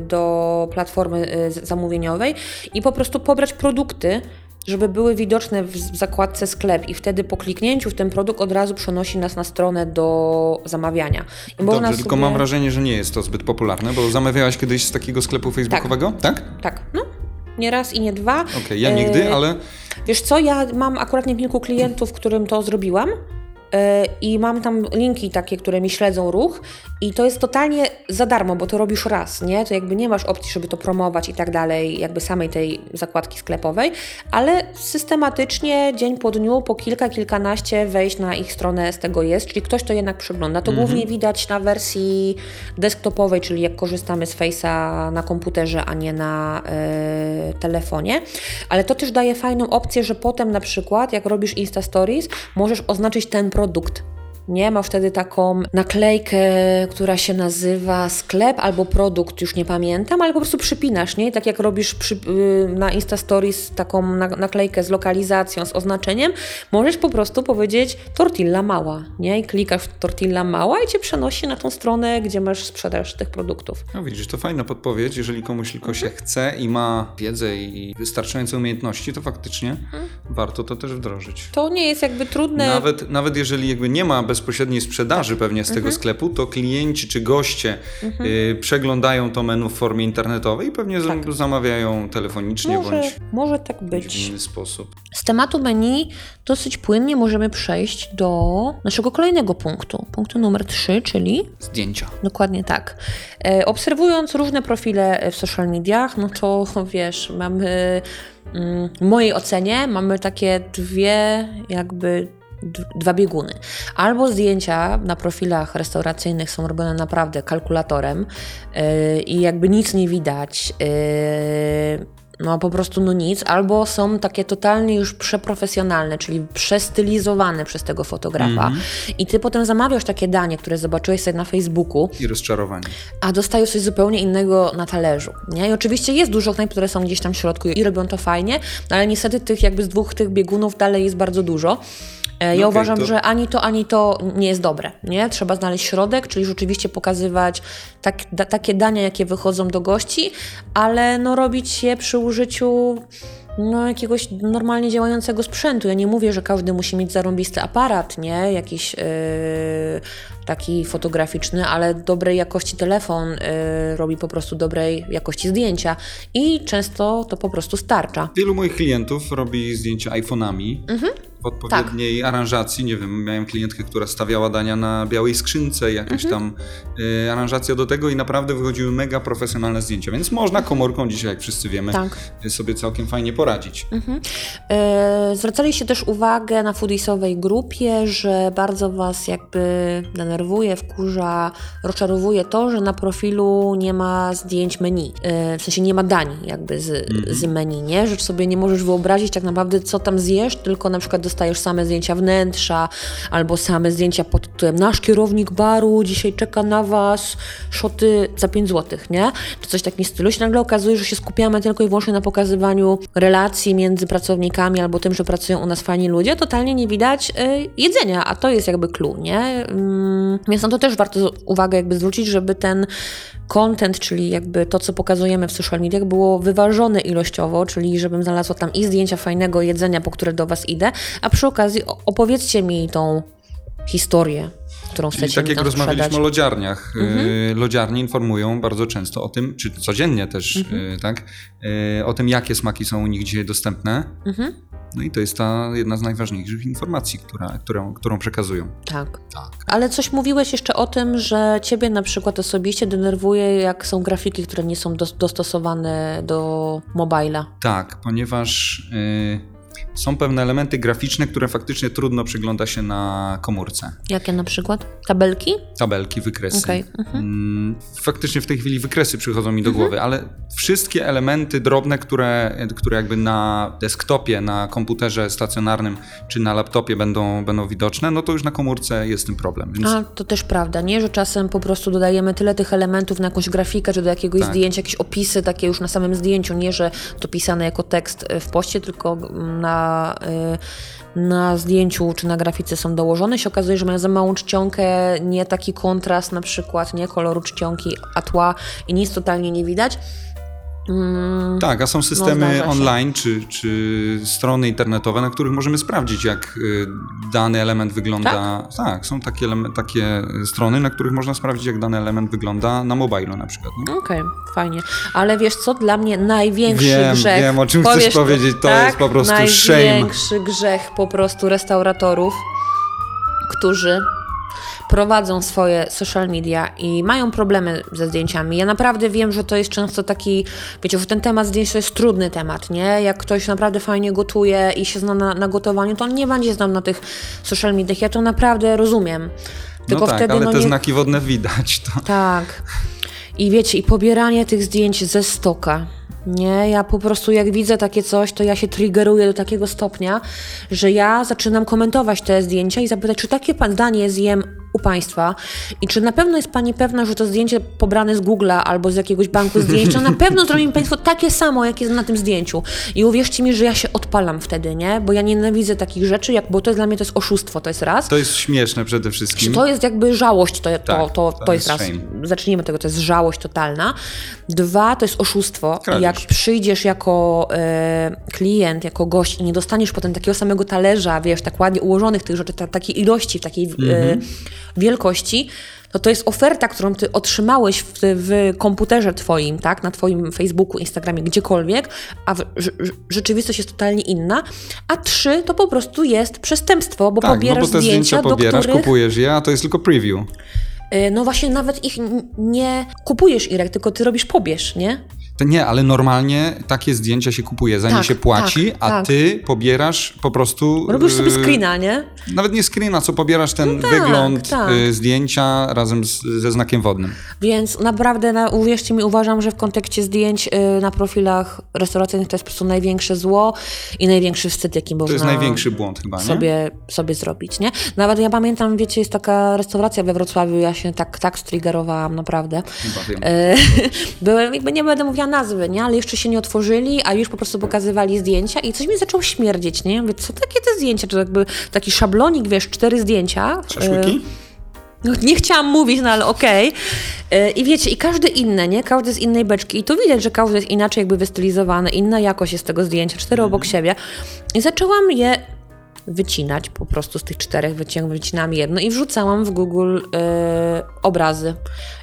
do platformy zamówieniowej i po prostu pobrać produkty. Żeby były widoczne w zakładce sklep, i wtedy po kliknięciu w ten produkt od razu przenosi nas na stronę do zamawiania. I Dobrze, tylko sobie- mam wrażenie, że nie jest to zbyt popularne, bo zamawiałaś kiedyś z takiego sklepu facebookowego, tak? Tak, no. nie raz i nie dwa. Okej, ja nigdy, E, ale Wiesz co, ja mam akurat nie kilku klientów, którym to zrobiłam. E, I mam tam linki takie, które mi śledzą ruch, i to jest totalnie za darmo, bo to robisz raz, nie? To jakby nie masz opcji, żeby to promować i tak dalej, jakby samej tej zakładki sklepowej, ale systematycznie, dzień po dniu, po kilka, kilkanaście wejść na ich stronę z tego jest, czyli ktoś to jednak przegląda. To głównie widać na wersji desktopowej, czyli jak korzystamy z Face'a na komputerze, a nie na e, telefonie, ale to też daje fajną opcję, że potem na przykład, jak robisz Insta Stories, możesz oznaczyć ten produkt. Nie, masz wtedy taką naklejkę, która się nazywa sklep albo produkt, już nie pamiętam, ale po prostu przypinasz, nie? I tak jak robisz przy, y, na Insta Stories taką na, naklejkę z lokalizacją, z oznaczeniem, możesz po prostu powiedzieć tortilla mała, nie? I klikasz w tortilla mała i cię przenosi na tą stronę, gdzie masz sprzedaż tych produktów. no widzisz, to fajna podpowiedź. Jeżeli komuś tylko się chce i ma wiedzę i wystarczające umiejętności, to faktycznie warto to też wdrożyć. To nie jest jakby trudne. Nawet, nawet jeżeli jakby nie ma bezpośredniej sprzedaży pewnie z Mhm. tego sklepu, to klienci czy goście y, przeglądają to menu w formie internetowej i pewnie Tak. zamawiają telefonicznie Może, bądź może tak w być. inny sposób. Z tematu menu dosyć płynnie możemy przejść do naszego kolejnego punktu. Punktu numer 3, czyli Zdjęcia. dokładnie tak. E, obserwując różne profile w social mediach, no to wiesz, mamy mm, w mojej ocenie mamy takie dwie jakby dwa bieguny. Albo zdjęcia na profilach restauracyjnych są robione naprawdę kalkulatorem yy, i jakby nic nie widać. Yy, no po prostu no nic, albo są takie totalnie już przeprofesjonalne, czyli przestylizowane przez tego fotografa. I ty potem zamawiasz takie danie, które zobaczyłeś sobie na Facebooku, I rozczarowanie. a dostajesz coś zupełnie innego na talerzu. Nie? I oczywiście jest dużo knajp, które są gdzieś tam w środku i robią to fajnie, no ale niestety tych jakby z dwóch tych biegunów dalej jest bardzo dużo. E, Ja okej, uważam, to- że ani to, ani to nie jest dobre. Nie? Trzeba znaleźć środek, czyli rzeczywiście pokazywać tak, da, takie dania, jakie wychodzą do gości, ale no, robić je przy użyciu no, jakiegoś normalnie działającego sprzętu. Ja nie mówię, że każdy musi mieć zarąbisty aparat, nie? Jakiś yy, taki fotograficzny, ale dobrej jakości telefon yy, robi po prostu dobrej jakości zdjęcia i często to po prostu starcza. Wielu moich klientów robi zdjęcia iPhone'ami w odpowiedniej aranżacji. Nie wiem, miałem klientkę, która stawiała dania na białej skrzynce, jakaś tam y, aranżacja do tego i naprawdę wychodziły mega profesjonalne zdjęcia, więc można komórką dzisiaj, jak wszyscy wiemy, Tak. y, sobie całkiem fajnie poradzić. E, Zwracaliście też uwagę na foodiesowej grupie, że bardzo Was jakby denerwuje, wkurza, rozczarowuje to, że na profilu nie ma zdjęć menu. E, W sensie nie ma dań jakby z, z menu, nie? Że sobie nie możesz wyobrazić tak naprawdę, co tam zjesz, tylko na przykład dostajesz same zdjęcia wnętrza albo same zdjęcia pod tytułem nasz kierownik baru dzisiaj czeka na Was, szoty za 5 zł, nie? Czy coś takim stylu. Się nagle okazuje, że się skupiamy tylko i wyłącznie na pokazywaniu relacji między pracownikami albo tym, że pracują u nas fajni ludzie, totalnie nie widać y, jedzenia, a to jest jakby clue, nie? Ym, więc na to też warto uwagę jakby zwrócić, żeby ten content, czyli jakby to, co pokazujemy w social mediach, było wyważone ilościowo, czyli żebym znalazła tam i zdjęcia fajnego jedzenia, po które do Was idę, a przy okazji opowiedzcie mi tą historię, którą Czyli chcecie tak jak rozmawialiśmy sprzedać. o lodziarniach. y, Lodziarnie informują bardzo często o tym, czy codziennie też, y, tak, y, o tym, jakie smaki są u nich dzisiaj dostępne. Mhm. No i to jest ta jedna z najważniejszych informacji, która, którą, którą przekazują. Tak. Tak. Ale coś mówiłeś jeszcze o tym, że ciebie na przykład osobiście denerwuje, jak są grafiki, które nie są dos- dostosowane do mobila. Tak, ponieważ y, są pewne elementy graficzne, które faktycznie trudno przygląda się na komórce. Jakie na przykład? Tabelki? Tabelki, wykresy. Okej, mhm. Mm, Faktycznie w tej chwili wykresy przychodzą mi do głowy, ale wszystkie elementy drobne, które, które jakby na desktopie, na komputerze stacjonarnym czy na laptopie będą, będą widoczne, no to już na komórce jest tym problem. Więc A to też prawda, nie? Że czasem po prostu dodajemy tyle tych elementów na jakąś grafikę, czy do jakiegoś Tak. zdjęcia, jakieś opisy takie już na samym zdjęciu, nie że to pisane jako tekst w poście, tylko na, y, na zdjęciu czy na grafice są dołożone. się okazuje, że mają za małą czcionkę, nie taki kontrast na przykład, nie koloru czcionki, a tła i nic totalnie nie widać. Mm, Tak, a są systemy zdarza się. online czy, czy strony internetowe, na których możemy sprawdzić, jak y, dany element wygląda. Tak, są takie, takie strony, na których można sprawdzić, jak dany element wygląda na mobilu na przykład. Okej, fajnie. Ale wiesz co, dla mnie największy Wiem, grzech... wiem, o czym chcesz powiesz to- powiedzieć, to tak, jest po prostu shame. największy grzech po prostu restauratorów, którzy prowadzą swoje social media i mają problemy ze zdjęciami. Ja naprawdę wiem, że to jest często taki, wiecie, że ten temat zdjęć to jest trudny temat, nie? Jak ktoś naprawdę fajnie gotuje i się zna na, na gotowaniu, to on nie będzie znał na tych social mediach. Ja to naprawdę rozumiem. Tylko no tak, wtedy ale no te nie... znaki wodne widać. To. Tak. I wiecie, i pobieranie tych zdjęć ze stoka. Nie, ja po prostu jak widzę takie coś, to ja się triggeruję do takiego stopnia, że ja zaczynam komentować te zdjęcia i zapytać, czy takie pan zdanie zjem u Państwa i czy na pewno jest Pani pewna, że to zdjęcie pobrane z Google'a albo z jakiegoś banku zdjęć, to na pewno zrobi mi Państwo takie samo, jak jest na tym zdjęciu. I uwierzcie mi, że ja się odpalam wtedy, nie? Bo ja nienawidzę takich rzeczy, jak, bo to jest dla mnie to jest oszustwo, to jest raz. to jest śmieszne przede wszystkim. To jest jakby żałość, to, to, Tak, to, to, to jest jest raz. shame. Zacznijmy od tego, to jest żałość totalna. Dwa, to jest oszustwo. Jak przyjdziesz jako e, klient, jako gość i nie dostaniesz potem takiego samego talerza, wiesz, tak ładnie ułożonych tych rzeczy, ta, takiej ilości, w takiej Mhm. e, wielkości, to to jest oferta, którą ty otrzymałeś w, w komputerze twoim, tak, na twoim Facebooku, Instagramie, gdziekolwiek, a w, rze- rze- rzeczywistość jest totalnie inna. A trzy, to po prostu jest przestępstwo, bo tak, no pobierasz bo te zdjęcia, zdjęcia pobierasz, do których... kupujesz je, a to jest tylko preview. Y, No właśnie, nawet ich nie kupujesz, Irek, tylko ty robisz pobierz, nie? To nie, ale normalnie takie zdjęcia się kupuje, za nie Tak, się płaci, tak, a tak. ty pobierasz po prostu... Robisz sobie yy, screena, nie? Nawet nie screena, co pobierasz ten tak, wygląd tak. y, zdjęcia razem z, ze znakiem wodnym. Więc naprawdę, na, uwierzcie mi, uważam, że w kontekście zdjęć y, na profilach restauracyjnych to jest po prostu największe zło i największy wstyd, jaki To można jest największy błąd chyba, nie? sobie, sobie zrobić, nie? Nawet ja pamiętam, wiecie, jest taka restauracja we Wrocławiu, ja się tak, tak striggerowałam, naprawdę. Chyba wiem. Byłem, jakby nie będę mówiła nazwy, nie? Ale jeszcze się nie otworzyli, a już po prostu pokazywali zdjęcia i coś mi zaczęło śmierdzieć, nie? Mówię, co takie te zdjęcia? To jakby taki szablonik, wiesz, cztery zdjęcia. Szaszłyki? No, nie chciałam mówić, no ale okej. E, I wiecie, i każdy inne, nie? Każdy z innej beczki. I to widać, że każdy jest inaczej jakby wystylizowany, inna jakość jest tego zdjęcia, cztery obok siebie. I zaczęłam je wycinać po prostu z tych czterech wyciąg wycinałam jedno i wrzucałam w Google e, obrazy.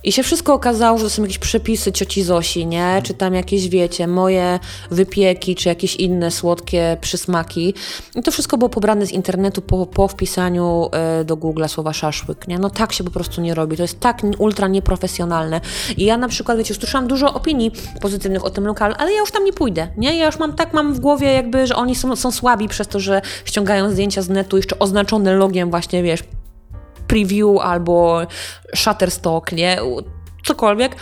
I się wszystko okazało, że to są jakieś przepisy cioci Zosi, nie? Czy tam jakieś, wiecie, moje wypieki, czy jakieś inne słodkie przysmaki. I to wszystko było pobrane z internetu po, po wpisaniu e, do Google słowa szaszłyk, nie? No tak się po prostu nie robi. To jest tak ultra nieprofesjonalne. I ja na przykład, wiecie, usłyszałam dużo opinii pozytywnych o tym lokalu, ale ja już tam nie pójdę, nie? Ja już mam tak, mam w głowie jakby, że oni są, są słabi przez to, że ściągają zdjęcia z netu jeszcze oznaczone logiem właśnie, wiesz, preview albo Shutterstock, nie? Cokolwiek.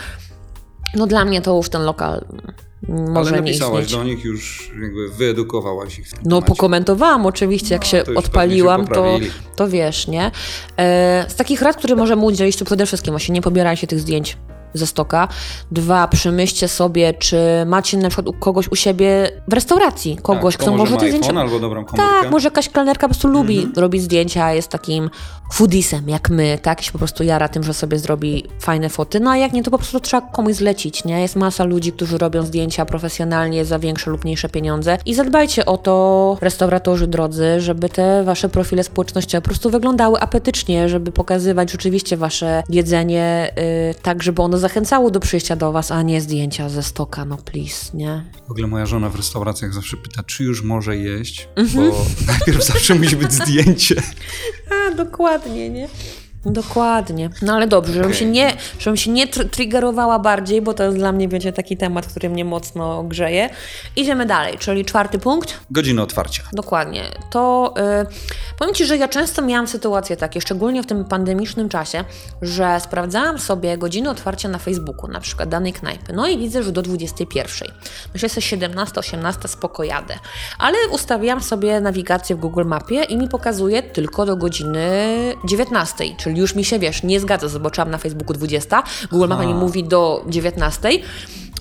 No dla mnie to już ten lokal może Ale nie napisałaś do nich już, jakby wyedukowałaś ich w tym No temacie. pokomentowałam oczywiście, jak No, się to odpaliłam, się to, to wiesz, nie? E, z takich rad, które możemy udzielić, to przede wszystkim właśnie nie pobierajcie tych zdjęć ze stoka. Dwa, przemyślcie sobie, czy macie na przykład u kogoś u siebie w restauracji, kogoś, tak, kto może te zdjęcia... albo dobrą komórkę. Tak, może jakaś kelnerka po prostu lubi Mhm. robić zdjęcia, jest takim foodisem jak my, tak? I się po prostu jara tym, że sobie zrobi fajne foty. No a jak nie, to po prostu trzeba komuś zlecić, nie? Jest masa ludzi, którzy robią zdjęcia profesjonalnie za większe lub mniejsze pieniądze. I zadbajcie o to, restauratorzy drodzy, żeby te wasze profile społecznościowe po prostu wyglądały apetycznie, żeby pokazywać rzeczywiście wasze jedzenie yy, tak, żeby ono zachęcało do przyjścia do was, a nie zdjęcia ze stoka, no please, nie? W ogóle moja żona w restauracjach zawsze pyta, czy już może jeść, Mhm. bo najpierw zawsze musi być zdjęcie. A, dokładnie, nie? Dokładnie. No ale dobrze, żebym się nie, żebym się nie tr- triggerowała bardziej, bo to jest dla mnie, wiecie, taki temat, który mnie mocno grzeje. Idziemy dalej, czyli czwarty punkt. Godziny otwarcia. Dokładnie. To y, powiem Ci, że ja często miałam sytuacje takie, szczególnie w tym pandemicznym czasie, że sprawdzałam sobie godziny otwarcia na Facebooku, na przykład danej knajpy. No i widzę, że do 21. Myślę sobie 17, 18 spoko jadę. Ale ustawiłam sobie nawigację w Google Mapie i mi pokazuje tylko do godziny 19, czyli już mi się, wiesz, nie zgadza, zobaczyłam na Facebooku 20, Google Mapa mi mówi do 19,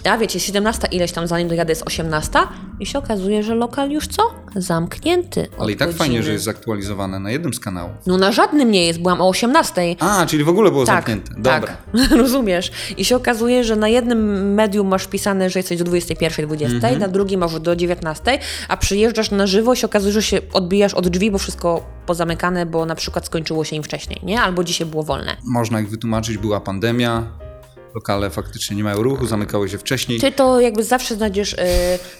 Ja wiecie, 17 ileś tam, zanim dojadę jest 18 i się okazuje, że lokal już co? Zamknięty. Ale i tak godziny. fajnie, że jest zaktualizowane na jednym z kanałów. No na żadnym nie jest, byłam o 18. A, czyli w ogóle było Tak, zamknięte. Dobra. tak, rozumiesz. I się okazuje, że na jednym medium masz pisane, że jesteś do 21, 20, Mhm. na drugim masz do 19, a przyjeżdżasz na żywo i się okazuje, że się odbijasz od drzwi, bo wszystko pozamykane, bo na przykład skończyło się im wcześniej, nie? Albo dzisiaj było wolne. Można ich wytłumaczyć, była pandemia, lokale faktycznie nie mają ruchu, zamykały się wcześniej. Ty to jakby zawsze znajdziesz y,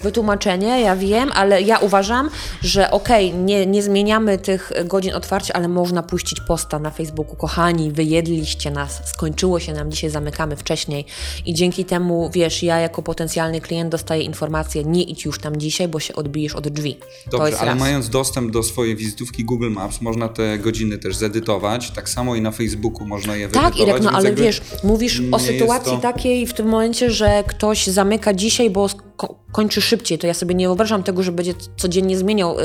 wytłumaczenie, ja wiem, ale ja uważam, że okej, nie, nie zmieniamy tych godzin otwarcia, ale można puścić posta na Facebooku. Kochani, wyjedliście nas, skończyło się nam, dzisiaj zamykamy wcześniej. I dzięki temu, wiesz, ja jako potencjalny klient dostaję informację, nie idź już tam dzisiaj, bo się odbijesz od drzwi. Dobrze, ale raz. mając dostęp do swojej wizytówki Google Maps, można te godziny też zedytować. Tak samo i na Facebooku można je Tak, wyedytować. Irek, no ale jakby wiesz, mówisz o jest sytuacji to- takiej w tym momencie, że ktoś zamyka dzisiaj, bo sko- kończy szybciej, to ja sobie nie wyobrażam tego, że będzie codziennie zmieniał y,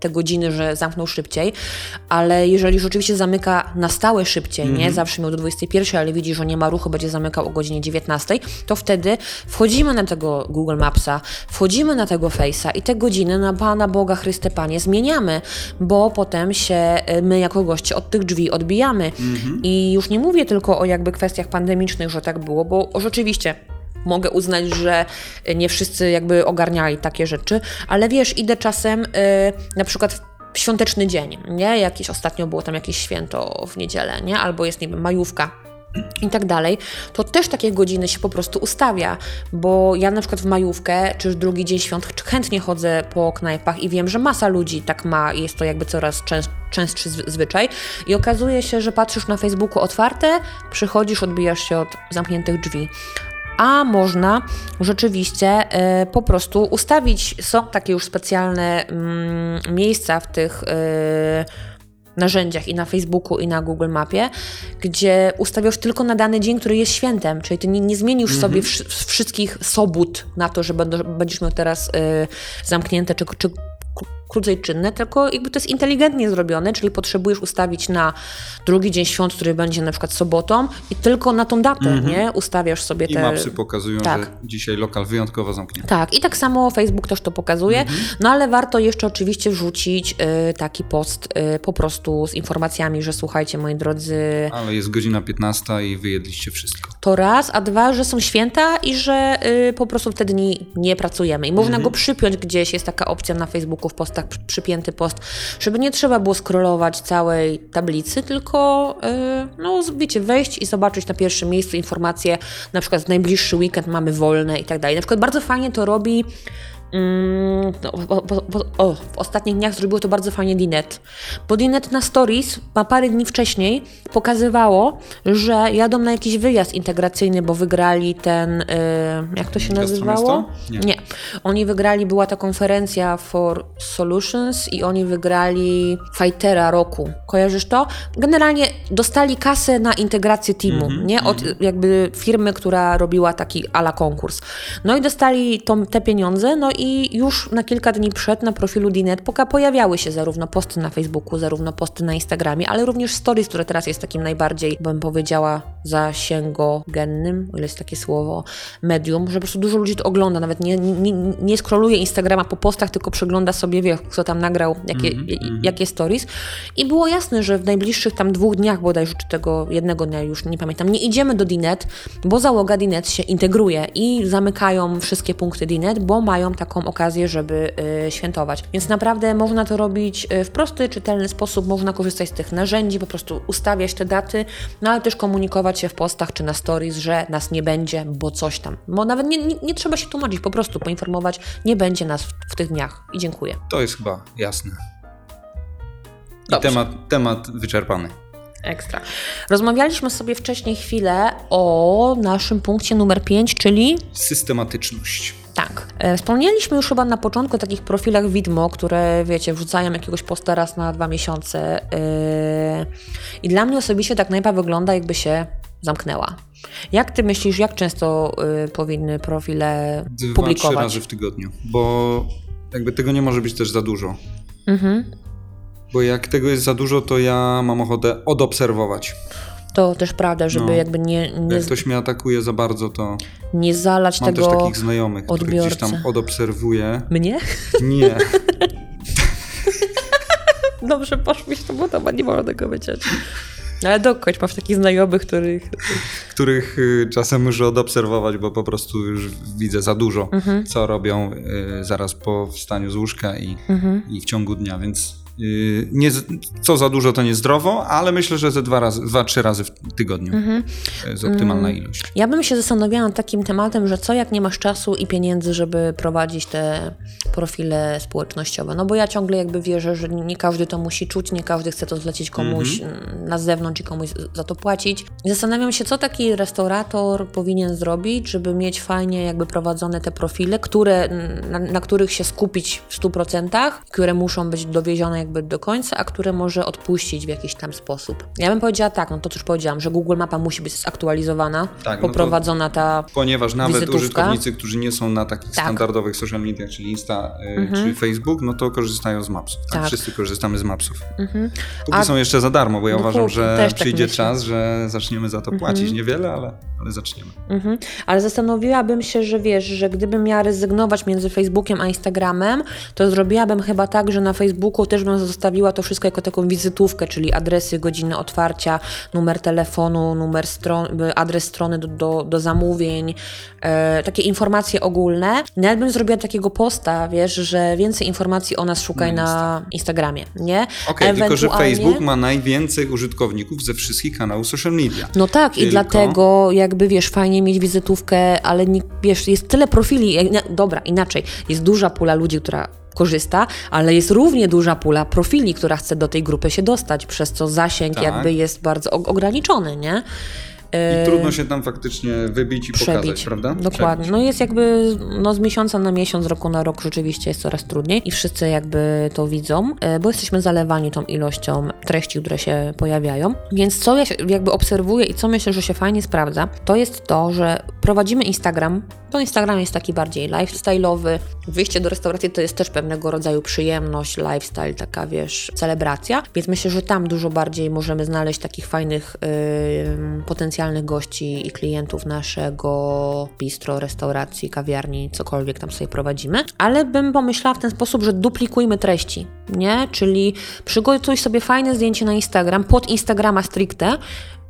te godziny, że zamknął szybciej, ale jeżeli rzeczywiście zamyka na stałe szybciej, Mhm. nie zawsze miał do 21, ale widzi, że nie ma ruchu, będzie zamykał o godzinie 19, to wtedy wchodzimy na tego Google Mapsa, wchodzimy na tego Face'a i te godziny na Pana Boga Chryste Panie zmieniamy, bo potem się y, my jako goście od tych drzwi odbijamy. I już nie mówię tylko o jakby kwestiach pandemicznych, że tak było, bo rzeczywiście mogę uznać, że nie wszyscy jakby ogarniali takie rzeczy, ale wiesz, idę czasem y, na przykład w świąteczny dzień, nie? Jakieś ostatnio było tam jakieś święto w niedzielę, nie? Albo jest, nie wiem, majówka i tak dalej, to też takie godziny się po prostu ustawia, bo ja na przykład w majówkę, czy już drugi dzień świąt chętnie chodzę po knajpach i wiem, że masa ludzi tak ma i jest to jakby coraz częst, częstszy zwy- zwyczaj i okazuje się, że patrzysz na Facebooku otwarte, przychodzisz, odbijasz się od zamkniętych drzwi. A można rzeczywiście e, po prostu ustawić, są takie już specjalne mm, miejsca w tych e, narzędziach i na Facebooku i na Google Mapie, gdzie ustawiasz tylko na dany dzień, który jest świętem, czyli ty nie, nie zmienisz sobie wszy- wszystkich sobót na to, że będziesz miał teraz y, zamknięte czy, czy krócej czynne, tylko jakby to jest inteligentnie zrobione, czyli potrzebujesz ustawić na drugi dzień świąt, który będzie na przykład sobotą i tylko na tą datę, nie? Ustawiasz sobie I te... mapsy pokazują, tak. że dzisiaj lokal wyjątkowo zamknięty. Tak, i tak samo Facebook też to pokazuje, no ale warto jeszcze oczywiście wrzucić y, taki post y, po prostu z informacjami, że słuchajcie moi drodzy, Ale jest godzina 15 i wyjedliście wszystko. to raz, a dwa, że są święta i że y, po prostu wtedy nie, nie pracujemy. I można go przypiąć gdzieś, jest taka opcja na Facebooku w przy- przypięty post, żeby nie trzeba było scrollować całej tablicy, tylko y, no wiecie, wejść i zobaczyć na pierwszym miejscu informacje, na przykład w najbliższy weekend mamy wolne i tak dalej. Na przykład bardzo fajnie to robi Mm, no, bo, bo, o, w ostatnich dniach zrobiło to bardzo fajnie Dinet. Bo Dinet na Stories ma parę dni wcześniej pokazywało, że jadą na jakiś wyjazd integracyjny, bo wygrali ten, y, jak to się nazywało? Nie. Nie. Oni wygrali, była ta konferencja for Solutions i oni wygrali Fightera roku. Kojarzysz to? Generalnie dostali kasę na integrację teamu, nie? Od jakby firmy, która robiła taki ala konkurs. No i dostali tą, te pieniądze, no i już na kilka dni przed na profilu Dinet pojawiały się zarówno posty na Facebooku, zarówno posty na Instagramie, ale również stories, które teraz jest takim najbardziej, bym powiedziała, zasięgogennym, o ile jest takie słowo, medium, że po prostu dużo ludzi to ogląda, nawet nie, nie, nie scrolluje Instagrama po postach, tylko przegląda sobie, wie, kto tam nagrał, jakie, jakie stories. I było jasne, że w najbliższych tam dwóch dniach bodajże, czy tego jednego dnia już nie pamiętam, nie idziemy do Dinet, bo załoga Dinet się integruje i zamykają wszystkie punkty Dinet, bo mają taką okazję, żeby y, świętować. Więc naprawdę można to robić y, w prosty, czytelny sposób, można korzystać z tych narzędzi, po prostu ustawiać te daty, no ale też komunikować się w postach czy na stories, że nas nie będzie, bo coś tam. Bo nawet nie, nie, nie trzeba się tłumaczyć, po prostu poinformować, nie będzie nas w, w tych dniach i dziękuję. To jest chyba jasne. I temat, temat wyczerpany. Ekstra. Rozmawialiśmy sobie wcześniej chwilę o naszym punkcie numer 5, czyli Systematyczność. Tak. E, Wspomnieliśmy już chyba na początku o takich profilach widmo, które wiecie, wrzucają jakiegoś posta raz na dwa miesiące. Yy, I dla mnie osobiście tak najpa wygląda, jakby się zamknęła. Jak ty myślisz, jak często y, powinny profile Dwa, trzy publikować? razy w tygodniu. Bo jakby tego nie może być też za dużo. Mhm. Bo jak tego jest za dużo, to ja mam ochotę odobserwować. To też prawda, żeby No. jakby nie, nie, Jak ktoś mnie atakuje za bardzo, to nie zalać mam tego też takich znajomych, których gdzieś odbiorcę. tam odobserwuję. mnie. Nie, Dobrze, poszłeś to, bo to nie można tego wyciąć. Ale dokończ, masz takich znajomych, których... których y, czasem muszę odobserwować, bo po prostu już widzę za dużo, Mhm. co robią y, zaraz po wstaniu z łóżka i, Mhm. i w ciągu dnia, więc nie, z- co za dużo to niezdrowo, ale myślę, że ze dwa, razy, dwa trzy razy w tygodniu Mhm. to jest optymalna ilość. Ja bym się zastanawiała nad takim tematem, że co jak nie masz czasu i pieniędzy, żeby prowadzić te profile społecznościowe. No bo ja ciągle jakby wierzę, że nie każdy to musi czuć, nie każdy chce to zlecić komuś mm, na zewnątrz i komuś za to płacić. Zastanawiam się, co taki restaurator powinien zrobić, żeby mieć fajnie jakby prowadzone te profile, które, mm, na, na których się skupić w 100%, które muszą być dowiezione jakby do końca, a które może odpuścić w jakiś tam sposób. Ja bym powiedziała tak, no to już powiedziałam, że Google Mapa musi być zaktualizowana, Tak, no to- poprowadzona ta Ponieważ nawet Wizytówka. użytkownicy, którzy nie są na takich Tak. standardowych social mediach, czyli Insta y, czy Facebook, no to korzystają z Mapsów. Tak? Tak. Wszyscy korzystamy z Mapsów. Mhm. Póki A- są jeszcze za darmo, bo ja uważam, że tak przyjdzie myślę. czas, że zaczniemy za to płacić. Niewiele, ale, ale zaczniemy. Mhm. Ale zastanowiłabym się, że wiesz, że gdybym miała rezygnować między Facebookiem a Instagramem, to zrobiłabym chyba tak, że na Facebooku też bym zostawiła to wszystko jako taką wizytówkę, czyli adresy, godziny otwarcia, numer telefonu, numer stron, adres strony do, do, do zamówień, e, takie informacje ogólne. Nawet bym zrobiła takiego posta, wiesz, że więcej informacji o nas szukaj Na na, Instagramie, nie? Okej, tylko że Facebook ma najwięcej użytkowników ze wszystkich kanałów social media. No tak, i Tylko- dlatego jakby wiesz, fajnie mieć wizytówkę, ale nie, wiesz, jest tyle profili. Dobra, inaczej. Jest duża pula ludzi, która korzysta, ale jest równie duża pula profili, która chce do tej grupy się dostać, przez co zasięg Tak. jakby jest bardzo ograniczony, nie? I trudno się tam faktycznie wybić i pokazać, Przebić. prawda? Dokładnie. Przebić. No jest jakby no z miesiąca na miesiąc, z roku na rok rzeczywiście jest coraz trudniej i wszyscy jakby to widzą, e, bo jesteśmy zalewani tą ilością treści, które się pojawiają. Więc co ja jakby obserwuję i co myślę, że się fajnie sprawdza, to jest to, że prowadzimy Instagram. To Instagram jest taki bardziej lifestyle'owy. Wyjście do restauracji to jest też pewnego rodzaju przyjemność, lifestyle, taka wiesz, celebracja. Więc myślę, że tam dużo bardziej możemy znaleźć takich fajnych yy, potencjalnych gości i klientów naszego bistro, restauracji, kawiarni, cokolwiek tam sobie prowadzimy. Ale bym pomyślała w ten sposób, że duplikujmy treści, nie? Czyli przygotuj sobie fajne zdjęcie na Instagram, pod Instagrama stricte,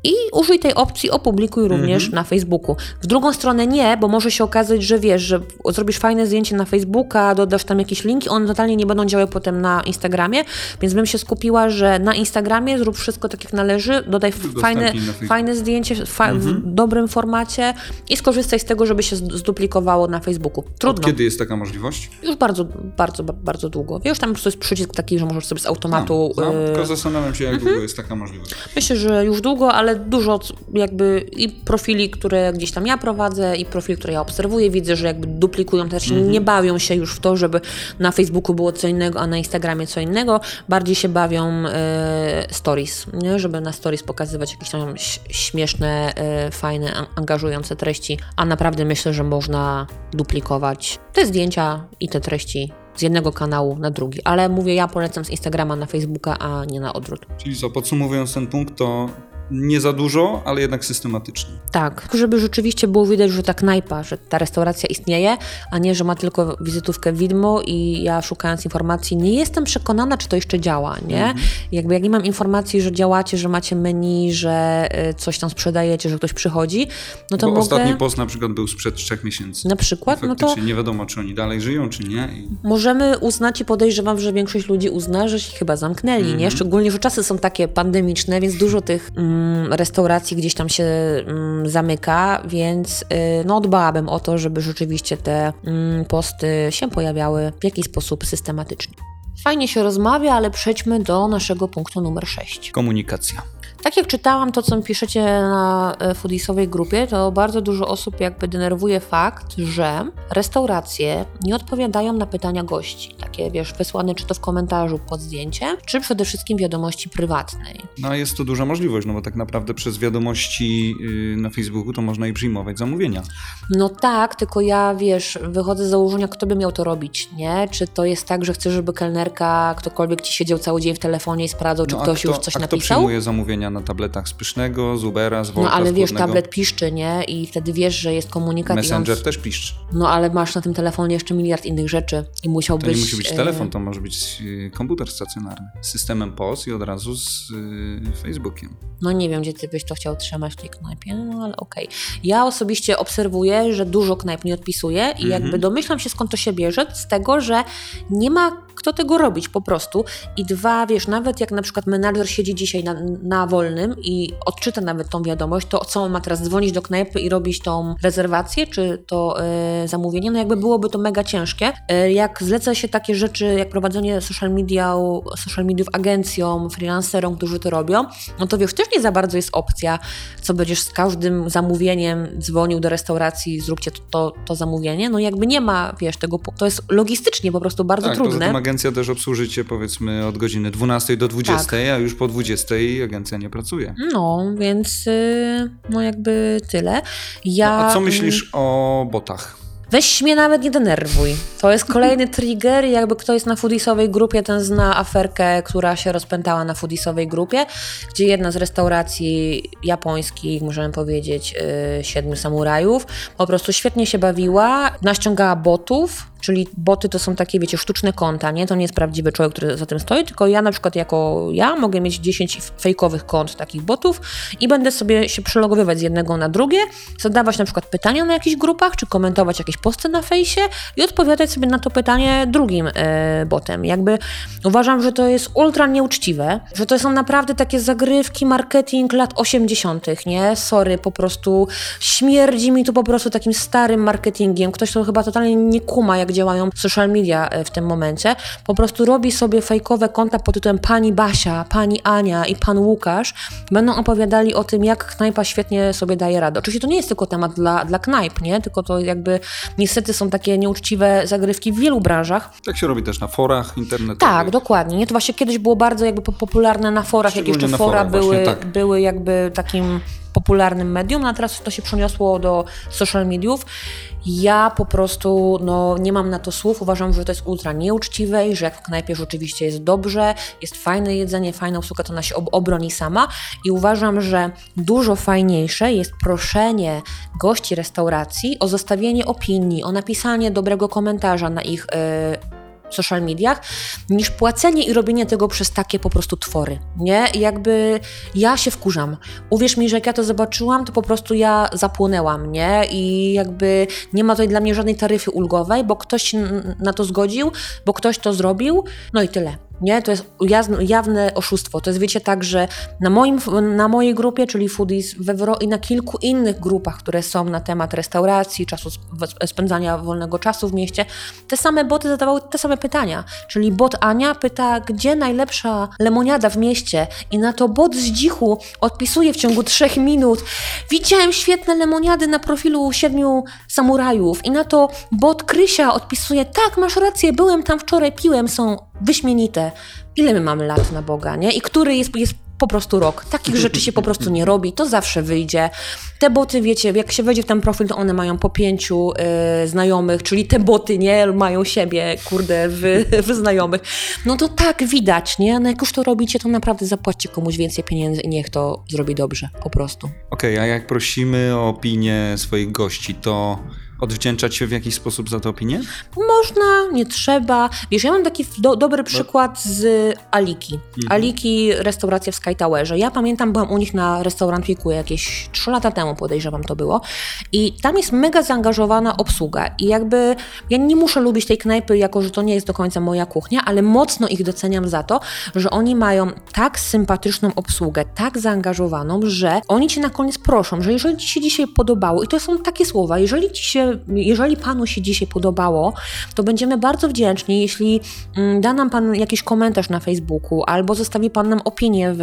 i użyj tej opcji opublikuj również na Facebooku. W drugą stronę nie, bo może się okazać, że wiesz, że zrobisz fajne zdjęcie na Facebooka, dodasz tam jakieś linki, one totalnie nie będą działały potem na Instagramie, więc bym się skupiła, że na Instagramie zrób wszystko tak jak należy, dodaj fajne, fajne zdjęcie fa- w dobrym formacie i skorzystaj z tego, żeby się zduplikowało na Facebooku. Od Trudno. kiedy jest taka możliwość? Już bardzo, bardzo, bardzo długo. Wiesz, tam po prostu jest przycisk taki, że możesz sobie z automatu... Znam, znam, y, tylko zastanawiam się, jak długo jest taka możliwość. Myślę, że już długo, ale dużo jakby i profili, które gdzieś tam ja prowadzę, i profili, które ja obserwuję, widzę, że jakby duplikują też, nie bawią się już w to, żeby na Facebooku było co innego, a na Instagramie co innego. Bardziej się bawią e, stories, nie? żeby na stories pokazywać jakieś tam śmieszne, e, fajne, an- angażujące treści, a naprawdę myślę, że można duplikować te zdjęcia i te treści z jednego kanału na drugi. Ale mówię, ja polecam z Instagrama na Facebooka, a nie na odwrót. Czyli co, podsumowując ten punkt, to nie za dużo, ale jednak systematycznie. Tak, żeby rzeczywiście było widać, że ta knajpa, że ta restauracja istnieje, a nie, że ma tylko wizytówkę widmo i ja szukając informacji nie jestem przekonana, czy to jeszcze działa, nie? Jakby jak nie mam informacji, że działacie, że macie menu, że y, coś tam sprzedajecie, że ktoś przychodzi, no to Bo mogę... ostatni post na przykład był sprzed trzech miesięcy. Na przykład, no to nie wiadomo, czy oni dalej żyją, czy nie. I możemy uznać i podejrzewam, że większość ludzi uzna, że się chyba zamknęli, Mhm. nie? Szczególnie, że czasy są takie pandemiczne, więc dużo tych mm, restauracji gdzieś tam się mm, zamyka, więc y, no dbałabym o to, żeby rzeczywiście te mm, posty się pojawiały w jakiś sposób systematycznie. Fajnie się rozmawia, ale przejdźmy do naszego punktu numer 6. komunikacja. Tak jak czytałam to, co piszecie na e, foodisowej grupie, to bardzo dużo osób jakby denerwuje fakt, że restauracje nie odpowiadają na pytania gości. Takie, wiesz, wysłane czy to w komentarzu pod zdjęciem, czy przede wszystkim wiadomości prywatnej. No jest to duża możliwość, no bo tak naprawdę przez wiadomości yy, na Facebooku to można i przyjmować zamówienia. No tak, tylko ja, wiesz, wychodzę z założenia, kto by miał to robić, nie? Czy to jest tak, że chcesz, żeby kelnerka, ktokolwiek ci siedział cały dzień w telefonie i sprawdzał, czy No, ktoś kto, już coś a kto napisał? przyjmuje zamówienia zamówienia na tabletach z Pysznego, z Ubera, z No Wolta, ale z wiesz, Górnego. piszczy, nie? I wtedy wiesz, że jest komunikat. i on- Messenger też piszczy. No ale masz na tym telefonie jeszcze miliard innych rzeczy i musiałbyś... To nie musi być e, telefon, to może być y, komputer stacjonarny. Z systemem POS i od razu z y, Facebookiem. No nie wiem, gdzie ty byś to chciał trzymać w tej knajpie, no ale okej. Ja osobiście obserwuję, że dużo knajp nie odpisuje i Mhm. jakby domyślam się skąd to się bierze, z tego, że nie ma kto tego robić po prostu. I dwa, wiesz, nawet jak na przykład menadżer siedzi dzisiaj na, na wolnym i odczyta nawet tą wiadomość, to co on ma teraz dzwonić do knajpy i robić tą rezerwację, czy to e, zamówienie, no jakby byłoby to mega ciężkie. E, jak zleca się takie rzeczy, jak prowadzenie social media, social mediów agencjom, freelancerom, którzy to robią, no to wiesz, też nie za bardzo jest opcja, co będziesz z każdym zamówieniem dzwonił do restauracji, zróbcie to, to, to zamówienie. No jakby nie ma, wiesz, tego, to jest logistycznie po prostu bardzo tak, trudne. Agencja też obsłuży cię powiedzmy od godziny 12 do 20, Tak. a już po 20 agencja nie pracuje. No, więc y, no jakby tyle. Ja, No, a co myślisz o botach? Weź mnie nawet nie denerwuj. To jest kolejny trigger jakby kto jest na foodisowej grupie, ten zna aferkę, która się rozpętała na foodisowej grupie, gdzie jedna z restauracji japońskich, możemy powiedzieć, yy, Siedmiu Samurajów, po prostu świetnie się bawiła, naściągała botów, czyli boty to są takie, wiecie, sztuczne konta, nie? To nie jest prawdziwy człowiek, który za tym stoi, tylko ja na przykład jako ja mogę mieć 10 fejkowych kont takich botów i będę sobie się przelogowywać z jednego na drugie, zadawać na przykład pytania na jakichś grupach, czy komentować jakieś posty na fejsie i odpowiadać sobie na to pytanie drugim e, botem. Jakby uważam, że to jest ultra nieuczciwe, że to są naprawdę takie zagrywki, marketing lat 80., nie? Sorry, po prostu śmierdzi mi tu po prostu takim starym marketingiem. Ktoś to chyba totalnie nie kuma, jak działają social media e, w tym momencie. Po prostu robi sobie fejkowe konta pod tytułem Pani Basia, Pani Ania i Pan Łukasz. Będą opowiadali o tym, jak knajpa świetnie sobie daje radę. Oczywiście to nie jest tylko temat dla, dla knajp, nie? Tylko to jakby niestety są takie nieuczciwe zagrywki w wielu branżach. Tak się robi też na forach internetowych. Tak, dokładnie. Nie? To właśnie kiedyś było bardzo jakby po- popularne na forach, jak jeszcze fora forach, właśnie były, tak. były jakby takim popularnym medium, a teraz to się przeniosło do social mediów. Ja po prostu no, nie mam na to słów, uważam, że to jest ultra nieuczciwe i że jak w knajpie rzeczywiście jest dobrze, jest fajne jedzenie, fajna usługa, to ona się ob- obroni sama i uważam, że dużo fajniejsze jest proszenie gości restauracji o zostawienie opinii, o napisanie dobrego komentarza na ich e, social mediach, niż płacenie i robienie tego przez takie po prostu twory, nie? I jakby ja się wkurzam. Uwierz mi, że jak ja to zobaczyłam, to po prostu ja zapłonęłam, nie? I jakby nie ma tutaj dla mnie żadnej taryfy ulgowej, bo ktoś na to zgodził, bo ktoś to zrobił, no i tyle. Nie, to jest jawne, oszustwo. To jest, wiecie, tak, że na, moim, na mojej grupie, czyli Foodies, Wro i na kilku innych grupach, które są na temat restauracji, czasu sp- spędzania wolnego czasu w mieście, te same boty zadawały te same pytania. Czyli bot Ania pyta, gdzie najlepsza lemoniada w mieście i na to bot z dzichu odpisuje w ciągu trzech minut widziałem świetne lemoniady na profilu siedmiu samurajów i na to bot Krysia odpisuje tak, masz rację, byłem tam wczoraj, piłem, są wyśmienite. Ile my mamy lat na Boga, nie? I który jest, jest po prostu rok. Takich rzeczy się po prostu nie robi, to zawsze wyjdzie. Te boty, wiecie, jak się wejdzie w ten profil, to one mają po pięciu y, znajomych, czyli te boty, nie, mają siebie, kurde, w, w znajomych. No to tak widać, nie? No jak już to robicie, to naprawdę zapłaćcie komuś więcej pieniędzy i niech to zrobi dobrze, po prostu. Okej, a jak prosimy o opinię swoich gości, to odwdzięczać się w jakiś sposób za tę opinię? Można, nie trzeba. Wiesz, ja mam taki do, dobry przykład z Aliki. Aliki, restauracja w Sky Towerze. Ja pamiętam, byłam u nich na restaurant Weeku jakieś 3 lata temu, podejrzewam to było. I tam jest mega zaangażowana obsługa. I jakby ja nie muszę lubić tej knajpy, jako że to nie jest do końca moja kuchnia, ale mocno ich doceniam za to, że oni mają tak sympatyczną obsługę, tak zaangażowaną, że oni cię na koniec proszą, że jeżeli ci się dzisiaj podobało, i to są takie słowa, jeżeli ci się, jeżeli panu się dzisiaj podobało, to będziemy bardzo wdzięczni, jeśli mm, da nam pan jakiś komentarz na Facebooku albo zostawi pan nam opinię w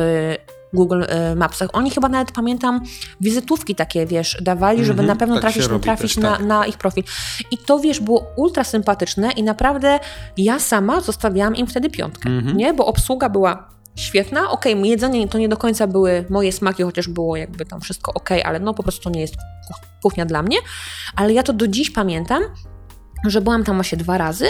Google e, Mapsach. Oni chyba nawet, pamiętam, wizytówki takie, wiesz, dawali, żeby Mhm, na pewno tak trafić, trafić też, na, tak. na ich profil. I to, wiesz, było ultra sympatyczne i naprawdę ja sama zostawiałam im wtedy piątkę, Mhm. nie? Bo obsługa była świetna. Okej, jedzenie to nie do końca były moje smaki, chociaż było jakby tam wszystko okej, ale no po prostu to nie jest kuch- kuchnia dla mnie. Ale ja to do dziś pamiętam, że byłam tam właśnie dwa razy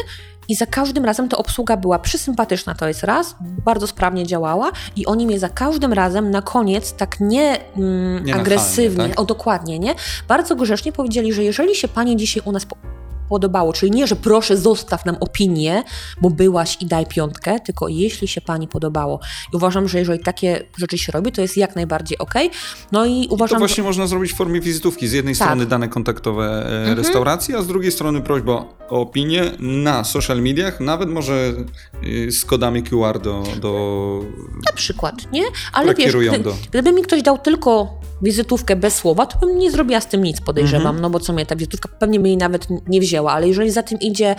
i za każdym razem ta obsługa była przysympatyczna, to jest raz, bardzo sprawnie działała i oni mnie za każdym razem na koniec tak nie, mm, Nienachalnie, agresywnie, tak? o dokładnie, nie? Bardzo grzecznie powiedzieli, że jeżeli się pani dzisiaj u nas podobało, czyli nie, że proszę zostaw nam opinię, bo byłaś i daj piątkę, tylko jeśli się pani podobało. I uważam, że jeżeli takie rzeczy się robi, to jest jak najbardziej okej. No i To uważam, właśnie można zrobić w formie wizytówki. Z jednej Tak. strony dane kontaktowe restauracji, a z drugiej strony prośba o opinię na social mediach, nawet może y, z kodami QR do, do na przykład, nie? Ale wiesz, gdy, do... gdyby mi ktoś dał tylko wizytówkę bez słowa, to bym nie zrobiła z tym nic, podejrzewam, Mhm. no bo co mnie ta wizytówka pewnie by jej nawet nie wzięła, ale jeżeli za tym idzie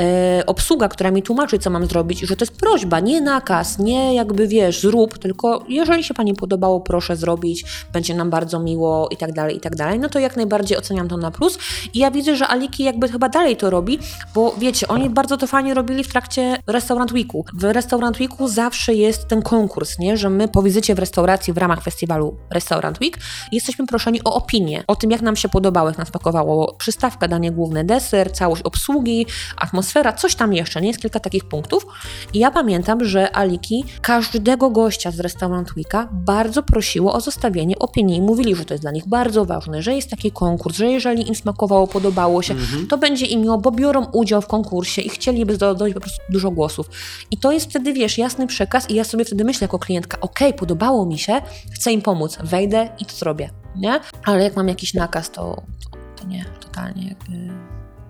e, obsługa, która mi tłumaczy, co mam zrobić, że to jest prośba, nie nakaz, nie jakby wiesz, zrób, tylko jeżeli się pani podobało, proszę zrobić, będzie nam bardzo miło i tak dalej, i tak dalej, no to jak najbardziej oceniam to na plus i ja widzę, że Aliki jakby chyba dalej to robi, bo wiecie, oni bardzo to fajnie robili w trakcie Restaurant Weeku. W Restaurant Weeku zawsze jest ten konkurs, nie? że my po wizycie w restauracji w ramach festiwalu Restaurant Week jesteśmy proszeni o opinię, o tym jak nam się podobało, jak nas pakowało przystawka, danie główne, deser, całość obsługi, atmosfera, coś tam jeszcze, nie? Jest kilka takich punktów. I ja pamiętam, że Aliki każdego gościa z Restaurant Weeka bardzo prosiło o zostawienie opinii. Mówili, że to jest dla nich bardzo ważne, że jest taki konkurs, że jeżeli im smakowało, podobało się, to będzie im miło, bo biorą udział w konkursie i chcieliby zdobyć po prostu dużo głosów. I to jest wtedy, wiesz, jasny przekaz i ja sobie wtedy myślę jako klientka, okej, podobało mi się, chcę im pomóc, wejdę i to zrobię, nie? Ale jak mam jakiś nakaz, to, to, to nie, totalnie jakby,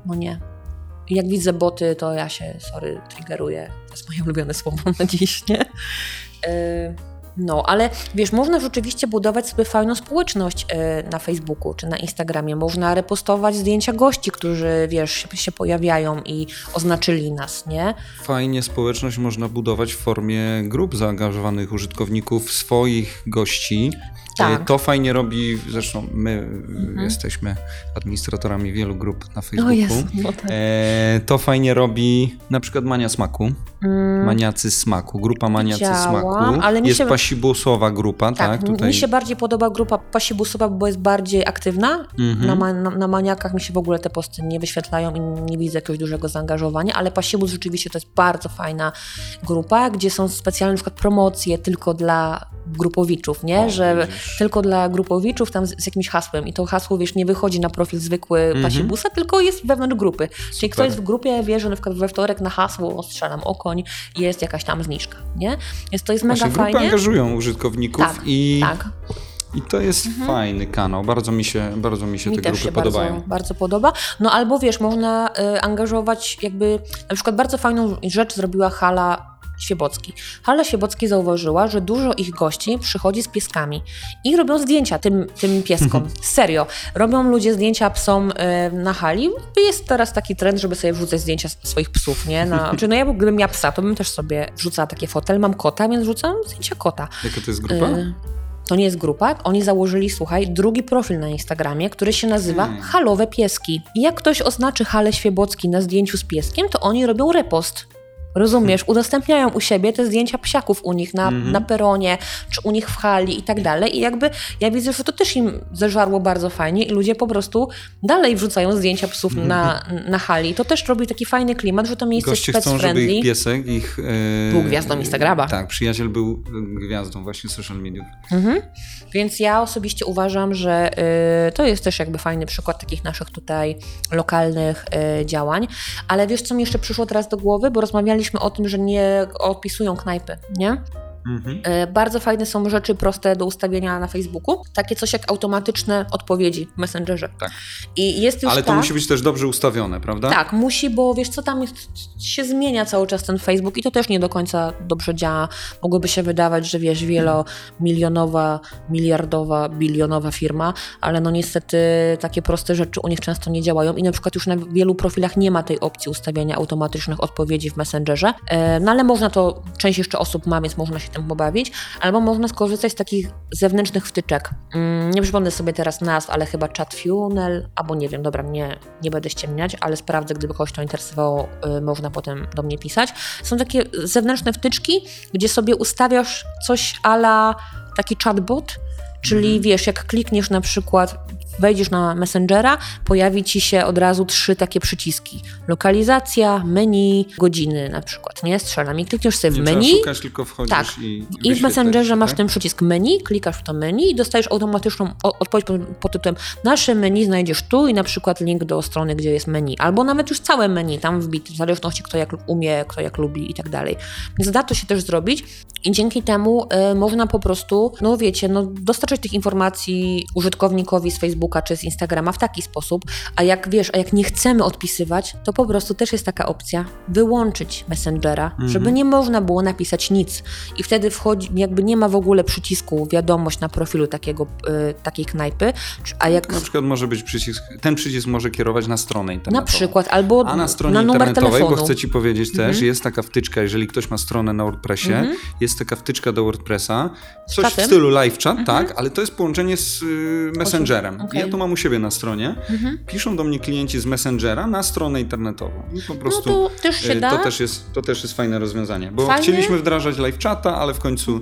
no nie. Jak widzę boty, to ja się, sorry, triggeruję. To jest moje ulubione słowo na dziś, nie? Yy, No, ale wiesz, można rzeczywiście budować sobie fajną społeczność yy, na Facebooku czy na Instagramie. Można repostować zdjęcia gości, którzy, wiesz, się pojawiają i oznaczyli nas, nie? Fajnie społeczność można budować w formie grup zaangażowanych użytkowników, swoich gości. Tak. E, To fajnie robi, zresztą my y, jesteśmy administratorami wielu grup na O Facebooku. jest, no tak. E, to fajnie robi na przykład Mania Smaku. Maniacy Smaku, grupa Maniacy Widziałam, Smaku. ale mi jest się- pasibusowa grupa, tak? Tak, tutaj. mi się bardziej podoba grupa pasibusowa, bo jest bardziej aktywna. Mhm. Na, ma, na, na maniakach mi się w ogóle te posty nie wyświetlają i nie widzę jakiegoś dużego zaangażowania, ale pasibus rzeczywiście to jest bardzo fajna grupa, gdzie są specjalne na przykład promocje tylko dla grupowiczów, nie? O, Że widzisz. Tylko dla grupowiczów tam z, z jakimś hasłem i to hasło, wiesz, nie wychodzi na profil zwykły Mhm. pasibusa, tylko jest wewnątrz grupy. Czyli Super. kto jest w grupie, wie, że na przykład we wtorek na hasło strzelam okoń jest jakaś tam zniżka, nie? Więc to jest mega Właśnie grupy fajnie. angażują użytkowników Tak, i, Tak. i to jest fajny kanał. Bardzo mi się, bardzo mi się Mi te grupy się podobają. Bardzo, bardzo podoba. No albo wiesz, można y, angażować jakby, na przykład bardzo fajną rzecz zrobiła Hala Świebocki. Hala Świebocki zauważyła, że dużo ich gości przychodzi z pieskami i robią zdjęcia tym, tym pieskom. Serio. Robią ludzie zdjęcia psom y, na hali. Jest teraz taki trend, żeby sobie wrzucać zdjęcia swoich psów, nie? Na, czy no ja gdybym miała psa, to bym też sobie wrzucała takie fotel. Mam kota, więc wrzucam zdjęcia kota. Jaka to jest grupa? Y, To nie jest grupa. Oni założyli, słuchaj, drugi profil na Instagramie, który się nazywa Hmm. Halowe Pieski. I jak ktoś oznaczy Hale Świebocki na zdjęciu z pieskiem, to oni robią repost. Rozumiesz, udostępniają u siebie te zdjęcia psiaków u nich na, Mhm. na peronie, czy u nich w hali i tak dalej. I jakby ja widzę, że to też im zeżarło bardzo fajnie i ludzie po prostu dalej wrzucają zdjęcia psów na, na hali. To też robi taki fajny klimat, że to miejsce Goście jest chcą, żeby pet-friendly. ich piesek, ich... e, Był gwiazdą Instagrama. Tak, przyjaciel był gwiazdą właśnie social mediów. Mhm. Więc ja osobiście uważam, że y, to jest też jakby fajny przykład takich naszych tutaj lokalnych y, działań. Ale wiesz, co mi jeszcze przyszło teraz do głowy? Bo rozmawialiśmy o tym, że nie opisują knajpy, nie? Mhm. Y, bardzo fajne są rzeczy proste do ustawienia na Facebooku. Takie coś jak automatyczne odpowiedzi w Messengerze. Tak. I jest już Ale to tak, musi być też dobrze ustawione, prawda? tak, musi, bo wiesz co, tam jest, się zmienia cały czas ten Facebook i to też nie do końca dobrze działa. Mogłoby się wydawać, że wiesz, wielomilionowa, miliardowa, bilionowa firma, ale no niestety takie proste rzeczy u nich często nie działają i na przykład już na wielu profilach nie ma tej opcji ustawiania automatycznych odpowiedzi w Messengerze, E, no ale można to, część jeszcze osób ma, więc można się tym pobawić, albo można skorzystać z takich zewnętrznych wtyczek. Mm, Nie przypomnę sobie teraz nazw, ale chyba Chat Funnel, albo nie wiem, dobra, nie, nie będę ściemniać, ale sprawdzę, gdyby kogoś to interesowało, y, można potem do mnie pisać. Są takie zewnętrzne wtyczki, gdzie sobie ustawiasz coś ala taki chatbot, czyli wiesz, jak klikniesz na przykład wejdziesz na Messengera, pojawi ci się od razu trzy takie przyciski. Lokalizacja, menu, godziny na przykład, nie? Strzelam i klikniesz sobie w trzeba szukać, tylko wchodzisz Tak. i, I w Messengerze się, masz tak? ten przycisk menu, klikasz w to menu i dostajesz automatyczną odpowiedź pod, pod tytułem nasze menu znajdziesz tu i na przykład link do strony, gdzie jest menu. Albo nawet już całe menu tam wbity, w zależności kto jak umie, kto jak lubi i tak dalej. Więc da to się też zrobić i dzięki temu y, można po prostu, no wiecie, no dostarczać tych informacji użytkownikowi z Facebooka czy z Instagrama w taki sposób, a jak wiesz, a jak nie chcemy odpisywać, to po prostu też jest taka opcja wyłączyć Messengera, żeby nie można było napisać nic. I wtedy wchodzi, jakby nie ma w ogóle przycisku wiadomość na profilu takiego, y, takiej knajpy, a jak Na przykład może być przycisk, ten przycisk może kierować na stronę internetową. na przykład, albo A na stronie na internetowej, telefonu. Mhm. bo chcę Ci powiedzieć też, jest taka wtyczka, jeżeli ktoś ma stronę na WordPressie, jest taka wtyczka do WordPressa, coś w? Mhm. stylu live chat, tak, ale to jest połączenie z y, Messengerem. Okej. Mhm. Ja to mam u siebie na stronie. Piszą do mnie klienci z Messengera na stronę internetową. I po No prostu to też się y, da. to, też jest, to też jest fajne rozwiązanie, bo Fajne. chcieliśmy wdrażać live chata, ale w końcu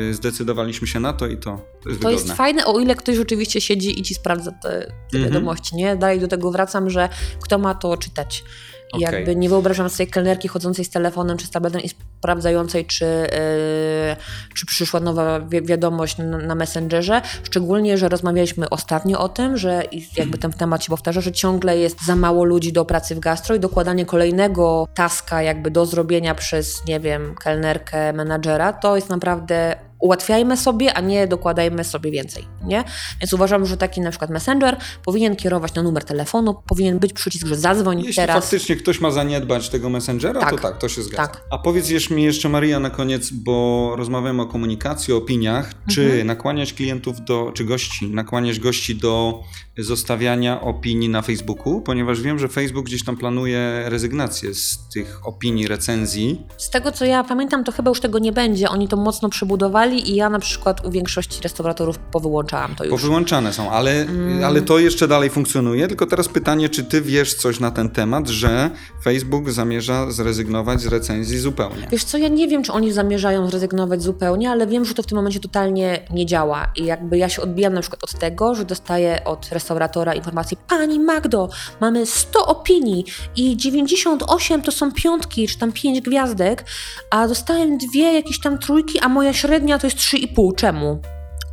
y, zdecydowaliśmy się na to i to, to jest To wygodne. jest fajne, o ile ktoś rzeczywiście siedzi i ci sprawdza te, te Mhm. wiadomości, nie? Dalej do tego wracam, że kto ma to czytać. Okej. jakby nie wyobrażam sobie kelnerki chodzącej z telefonem czy z tabletem i sprawdzającej, czy, yy, czy przyszła nowa wi- wiadomość na, na Messengerze. Szczególnie, że rozmawialiśmy ostatnio o tym, że jakby ten temat się powtarza, że ciągle jest za mało ludzi do pracy w gastro i dokładanie kolejnego taska jakby do zrobienia przez, nie wiem, kelnerkę, menadżera, to jest naprawdę ułatwiajmy sobie, a nie dokładajmy sobie więcej, nie? Więc uważam, że taki na przykład Messenger powinien kierować na numer telefonu, powinien być przycisk, że zadzwoń Jeśli teraz. faktycznie ktoś ma zaniedbać tego Messengera, to Tak. tak, to się zgadza. Tak. A powiedz jeszcze mi jeszcze Maria na koniec, bo rozmawiamy o komunikacji, o opiniach, czy Mhm. nakłaniać klientów do, czy gości, nakłaniać gości do zostawiania opinii na Facebooku, ponieważ wiem, że Facebook gdzieś tam planuje rezygnację z tych opinii, recenzji. Z tego co ja pamiętam, to chyba już tego nie będzie. Oni to mocno przebudowali i ja na przykład u większości restauratorów powyłączałam to już. Powyłączane są, ale, Mm. ale to jeszcze dalej funkcjonuje. Tylko teraz pytanie, czy ty wiesz coś na ten temat, że Facebook zamierza zrezygnować z recenzji zupełnie? Wiesz co, ja nie wiem, czy oni zamierzają zrezygnować zupełnie, ale wiem, że to w tym momencie totalnie nie działa. I jakby ja się odbijam na przykład od tego, że dostaję od restauratora informację Pani Magdo, mamy 100 opinii i 98 to są piątki, czy tam 5 gwiazdek, a dostałem dwie jakieś tam trójki, a moja średnia to jest 3,5. Czemu?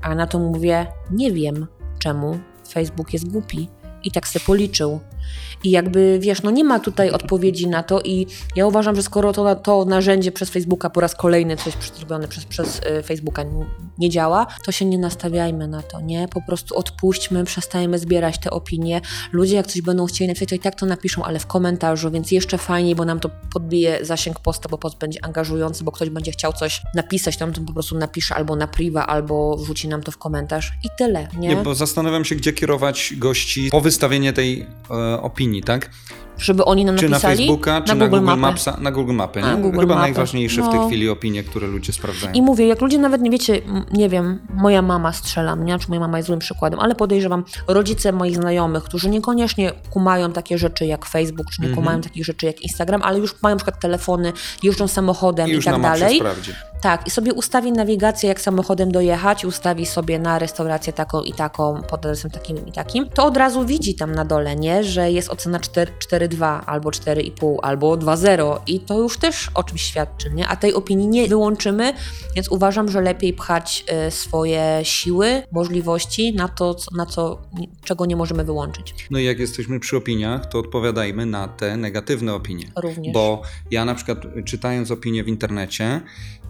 A na to mówię, nie wiem czemu. Facebook jest głupi. I tak se policzył. I jakby, wiesz, no nie ma tutaj odpowiedzi na to i ja uważam, że skoro to, to narzędzie przez Facebooka po raz kolejny coś zrobione przez, przez y, Facebooka nie działa, to się nie nastawiajmy na to, nie? Po prostu odpuśćmy, przestajemy zbierać te opinie. Ludzie jak coś będą chcieli napisać, to i tak to napiszą, ale w komentarzu, więc jeszcze fajniej, bo nam to podbije zasięg posta, bo post będzie angażujący, bo ktoś będzie chciał coś napisać, tam to po prostu napisze albo na priwa, albo wrzuci nam to w komentarz i tyle, nie? Nie, bo zastanawiam się, gdzie kierować gości po wystawienie tej e, opinii, tak? Żeby oni nam Czy na napisali Facebooka, czy na Google. Mapsa, na Google Mapy? Na Google Chyba Mapy. najważniejsze w tej No. chwili opinie, które ludzie sprawdzają. I mówię, jak ludzie nawet nie wiecie, nie wiem, moja mama strzela mnie, czy moja mama jest złym przykładem, ale podejrzewam, rodzice moich znajomych, którzy niekoniecznie kumają takie rzeczy jak Facebook, czy nie Mhm. kumają takich rzeczy jak Instagram, ale już mają na przykład telefony, jeżdżą samochodem I i, tak na dalej. sprawdzi. Tak, i sobie ustawi nawigację, jak samochodem dojechać, ustawi sobie na restaurację taką i taką, pod adresem takim i takim, to od razu widzi tam na dole, nie, że jest ocena 4 4,2 albo 4,5 albo 2,0 i to już też o czymś świadczy, nie? A tej opinii nie wyłączymy, więc uważam, że lepiej pchać y, swoje siły, możliwości na to, co, na co, czego nie możemy wyłączyć. No i jak jesteśmy przy opiniach, to odpowiadajmy na te negatywne opinie. Również. Bo ja na przykład czytając opinie w internecie,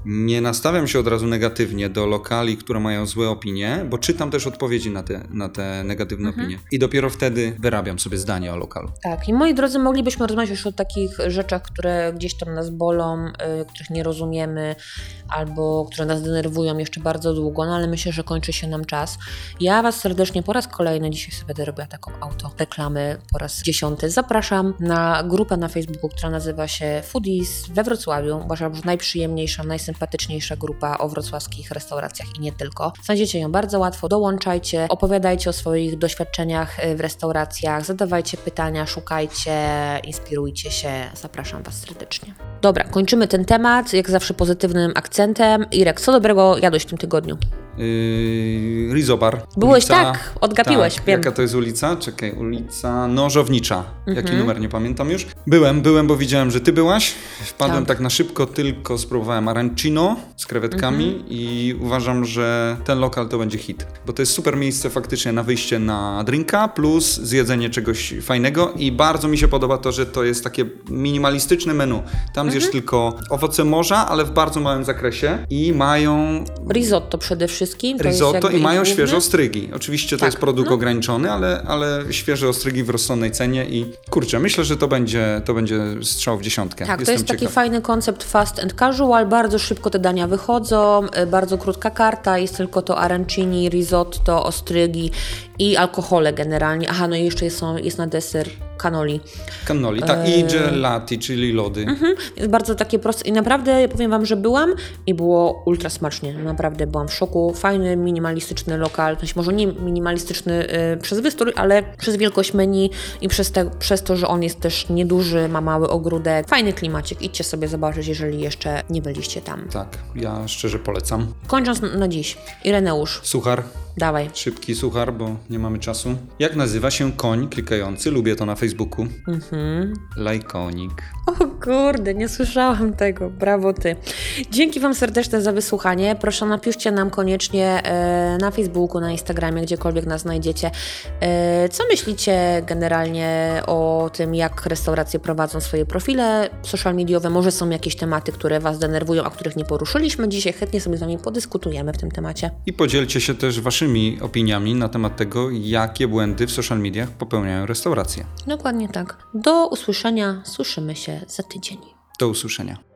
nie nastawiam się od razu negatywnie do lokali, które mają złe opinie, bo czytam też odpowiedzi na te, na te negatywne Mhm. opinie. I dopiero wtedy wyrabiam sobie zdanie o lokalu. Tak, i moi drodzy, moglibyśmy rozmawiać już o takich rzeczach, które gdzieś tam nas bolą, y, których nie rozumiemy, albo które nas denerwują jeszcze bardzo długo, no ale myślę, że kończy się nam czas. Ja Was serdecznie po raz kolejny, dzisiaj sobie będę robiła taką auto reklamę po raz dziesiąty, zapraszam na grupę na Facebooku, która nazywa się Foodies we Wrocławiu. Uważam, że najprzyjemniejsza, najsympatyczniejsza grupa o wrocławskich restauracjach i nie tylko. Znajdziecie ją bardzo łatwo, dołączajcie, opowiadajcie o swoich doświadczeniach y, w restauracjach, zadawajcie pytania, szukajcie, inspirujcie się. Zapraszam Was serdecznie. Dobra, kończymy ten temat, jak zawsze pozytywnym akcentem. Irek, co dobrego jadłeś w tym tygodniu? Yy, Rizobar. Byłeś tak, odgapiłeś, tak, wiem. Jaka to jest ulica? Czekaj, ulica Nożownicza. Jaki Mhm. numer, nie pamiętam już. Byłem, byłem, bo widziałem, że ty byłaś. Wpadłem Tak. tak, na szybko, tylko spróbowałem arancino z krewetkami Mhm. i uważam, że ten lokal to będzie hit. Bo to jest super miejsce faktycznie na wyjście na drinka plus zjedzenie czegoś fajnego i bardzo mi się podoba to, że to jest takie minimalistyczne menu. Tam zjesz Mhm. tylko owoce morza, ale w bardzo małym zakresie i mają Risotto przede wszystkim. To jest risotto i mają główne. świeże ostrygi. Oczywiście to Tak, jest produkt no. ograniczony, ale, ale świeże ostrygi w rozsądnej cenie i kurczę, myślę, że to będzie, to będzie strzał w dziesiątkę. Tak, to Jestem jest taki ciekaw. fajny koncept fast and casual, bardzo szybko te dania wychodzą, y, bardzo krótka karta, jest tylko to arancini, risotto, ostrygi i alkohole generalnie. Aha, no i jeszcze jest, są, jest na deser cannoli. Cannoli, tak, i gelati, czyli lody. E, Mhm, Jest bardzo takie proste i naprawdę ja powiem Wam, że byłam i było ultra smacznie. Naprawdę byłam w szoku. Fajny, minimalistyczny lokal, znaczy może nie minimalistyczny y, przez wystrój, ale przez wielkość menu i przez, te, przez to, że on jest też nieduży, ma mały ogródek. Fajny klimacik. Idźcie sobie zobaczyć, jeżeli jeszcze nie byliście tam. Tak, ja szczerze polecam. Kończąc na dziś, Ireneusz, Suchar, dawaj. szybki suchar, bo nie mamy czasu. Jak nazywa się koń klikający? Lubię to na Facebooku. Mhm. Lajkonik. O kurde, nie słyszałam tego. Brawo ty. Dzięki Wam serdeczne za wysłuchanie. Proszę napiszcie nam koniecznie e, na Facebooku, na Instagramie, gdziekolwiek nas znajdziecie. E, co myślicie generalnie o tym, jak restauracje prowadzą swoje profile social mediowe? Może są jakieś tematy, które Was denerwują, a których nie poruszyliśmy dzisiaj? Chętnie sobie z Wami podyskutujemy w tym temacie. I podzielcie się też waszymi opiniami na temat tego, jakie błędy w social mediach popełniają restauracje. Dokładnie tak. Do usłyszenia. Słyszymy za tydzień. Do usłyszenia.